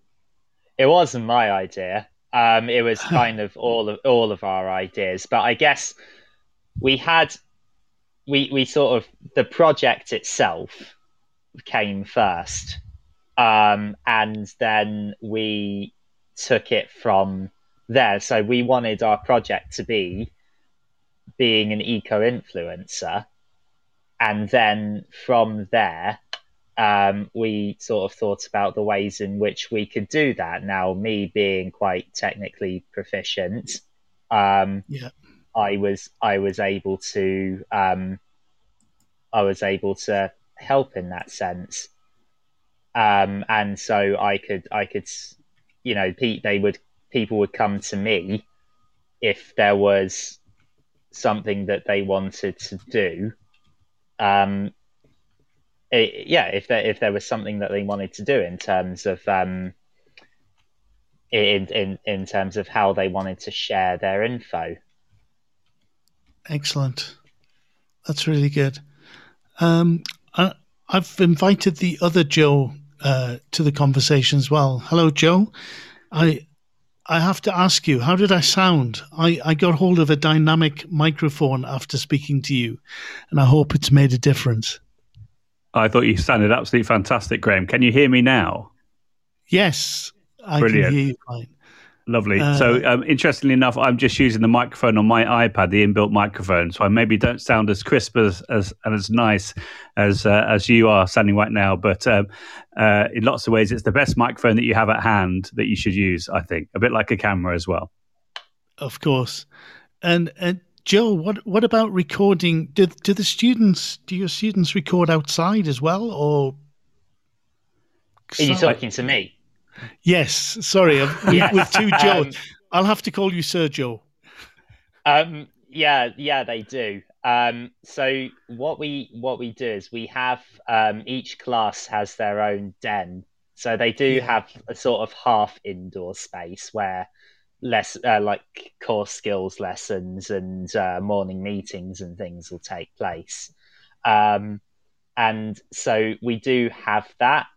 It wasn't my idea. Um, it was kind of all of all of our ideas, but I guess we had we we sort of the project itself came first um, and then we took it from there. So we wanted our project to be being an eco influencer. And then from there, um, we sort of thought about the ways in which we could do that. Now, me being quite technically proficient, um, yeah. I was I was able to um, I was able to help in that sense um, and so I could I could you know they would people would come to me if there was something that they wanted to do. Um, it, yeah, if there if there was something that they wanted to do in terms of um, in in in terms of how they wanted to share their info. Excellent, that's really good. Um, I, I've invited the other Joe uh, to the conversation as well. Hello, Joe. I I have to ask you, how did I sound? I, I got hold of a dynamic microphone after speaking to you, and I hope it's made a difference. I thought you sounded absolutely fantastic, Graham. Can you hear me now? Yes, I Brilliant. can hear you fine. Lovely. Uh, so, um, interestingly enough, I'm just using the microphone on my iPad, the inbuilt microphone. So I maybe don't sound as crisp as as and as nice as uh, as you are sounding right now. But um, uh, in lots of ways, it's the best microphone that you have at hand that you should use. I think a bit like a camera as well. Of course, and and Joe, what what about recording? Do do the students do your students record outside as well, or? Are you talking to me? Yes, sorry, with, with two Joe. Um, I'll have to call you Sir Joe. Um, yeah, yeah, they do. Um, so what we what we do is we have um, each class has their own den. So they do have a sort of half indoor space where less uh, like core skills lessons and uh, morning meetings and things will take place. Um, and so we do have that.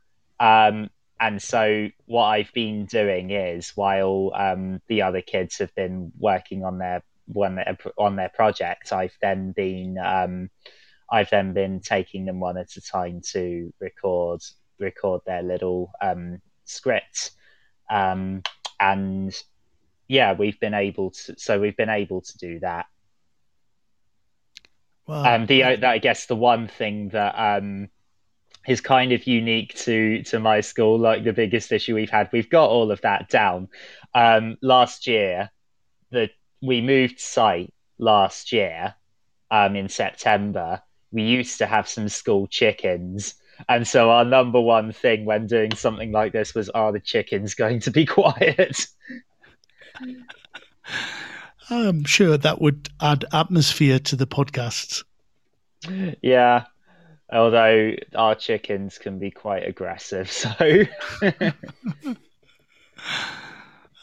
Um, and so what I've been doing is while um, the other kids have been working on their when on their project, I've then been um, I've then been taking them one at a time to record record their little um, scripts, um, and yeah, we've been able to. So we've been able to do that. Well, um, the I guess the one thing that um, is kind of unique to to my school. Like the biggest issue we've had, we've got all of that down. Um, last year, the we moved site last year um, in September. We used to have some school chickens. And so our number one thing when doing something like this was, are the chickens going to be quiet? I'm sure that would add atmosphere to the podcasts. Yeah, although our chickens can be quite aggressive. So,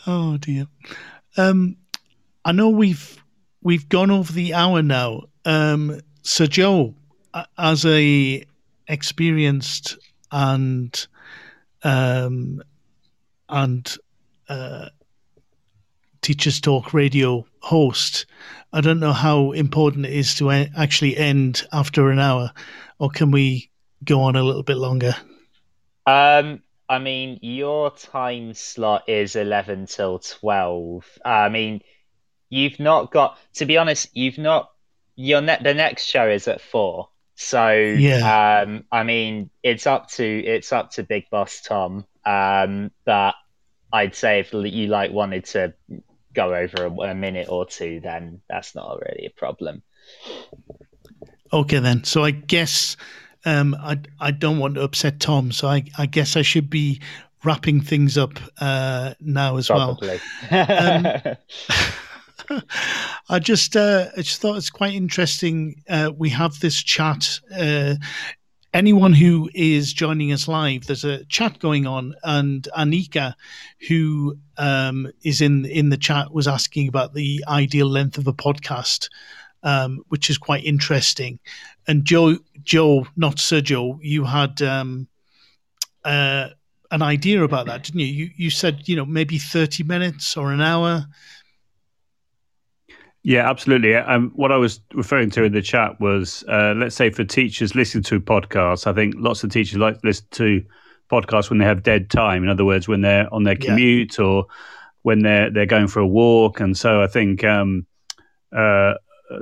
oh dear. Um, I know we've we've gone over the hour now. Um, so, Joe, as a experienced and um, and uh, Teachers Talk radio host, I don't know how important it is to actually end after an hour or can we go on a little bit longer? Um, I mean, your time slot is 11 till 12. I mean, you've not got, to be honest, you've not, your ne- the next show is at four. So, yeah. um, I mean, it's up to, it's up to Big Boss Tom. Um, but I'd say if you like wanted to go over a, a minute or two, then that's not really a problem. Okay, then. So I guess um, I I don't want to upset Tom, so I I guess I should be wrapping things up uh, now as Probably. well. um, I just uh, I just thought it's quite interesting. Uh, we have this chat. Uh, anyone who is joining us live, there's a chat going on, and Anika, who um, is in in the chat, was asking about the ideal length of a podcast um, which is quite interesting. And Joe, Joe, not Sir Joe, you had um, uh, an idea about that, didn't you? You you said you know maybe thirty minutes or an hour. Yeah, absolutely. Um, what I was referring to in the chat was, uh, let's say, for teachers listening to podcasts, I think lots of teachers like to listen to podcasts when they have dead time. In other words, when they're on their commute yeah. or when they're they're going for a walk. And so I think um, uh,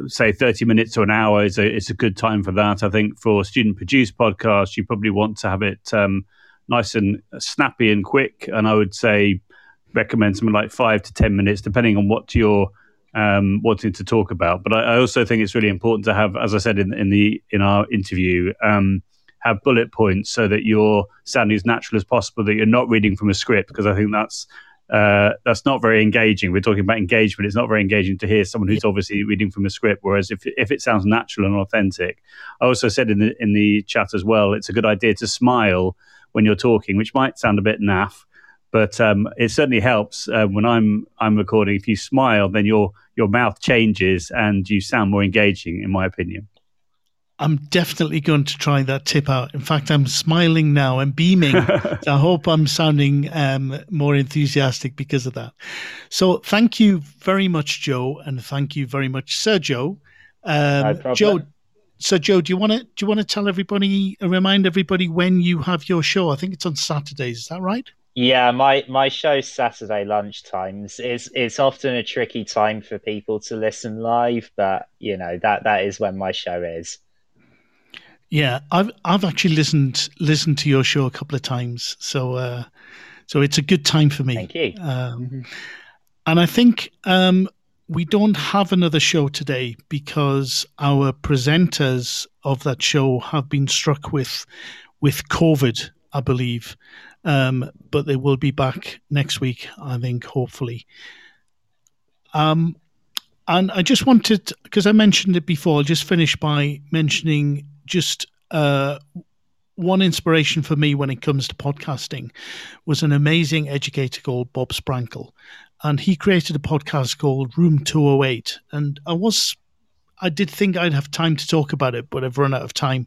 say 30 minutes to an hour is a, is a good time for that. I think for student produced podcasts, you probably want to have it um, nice and snappy and quick. And I would say recommend something like five to 10 minutes, depending on what you're um, wanting to talk about. But I, I, also think it's really important to have, as I said in, in the in our interview, um, have bullet points so that you're sounding as natural as possible, that you're not reading from a script, because I think that's uh, that's not very engaging. We're talking about engagement. It's not very engaging to hear someone who's obviously reading from a script. Whereas if if it sounds natural and authentic, I also said in the in the chat as well, it's a good idea to smile when you're talking, which might sound a bit naff, but um, it certainly helps uh, when I'm I'm recording. If you smile, then your your mouth changes and you sound more engaging, in my opinion. I'm definitely going to try that tip out. In fact, I'm smiling now and beaming. so I hope I'm sounding um, more enthusiastic because of that. So thank you very much, Joe, and thank you very much, Sir Joe. Um, no Joe, so Joe, do you want to do you want to tell everybody, remind everybody when you have your show? I think it's on Saturdays. Is that right? Yeah, my my show's Saturday lunchtimes. It's it's often a tricky time for people to listen live, but you know that that is when my show is. Yeah, I've I've actually listened listened to your show a couple of times, so uh, so it's a good time for me. Thank you. Um, mm-hmm. And I think um, we don't have another show today because our presenters of that show have been struck with with COVID, I believe. Um, but they will be back next week, I think, hopefully. Um, and I just wanted, because I mentioned it before, I'll just finish by mentioning just uh, one inspiration for me when it comes to podcasting was an amazing educator called Bob Sprankle. and he created a podcast called Room 208. And I was I did think I'd have time to talk about it, but I've run out of time.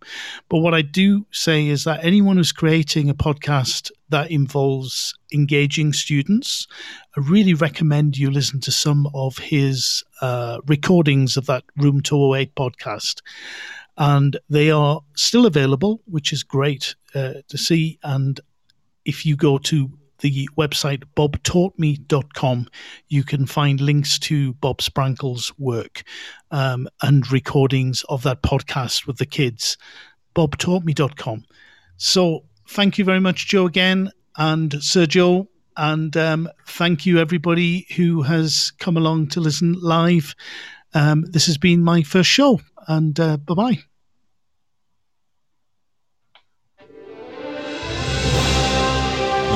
But what I do say is that anyone who's creating a podcast that involves engaging students, I really recommend you listen to some of his uh, recordings of that Room 208 podcast. And they are still available, which is great uh, to see. And if you go to the website bobtaughtme.com, you can find links to Bob Sprankle's work um, and recordings of that podcast with the kids. bobtaughtme.com. So thank you very much, Joe, again, and Joe. And um, thank you, everybody who has come along to listen live. Um, this has been my first show, and uh, bye bye.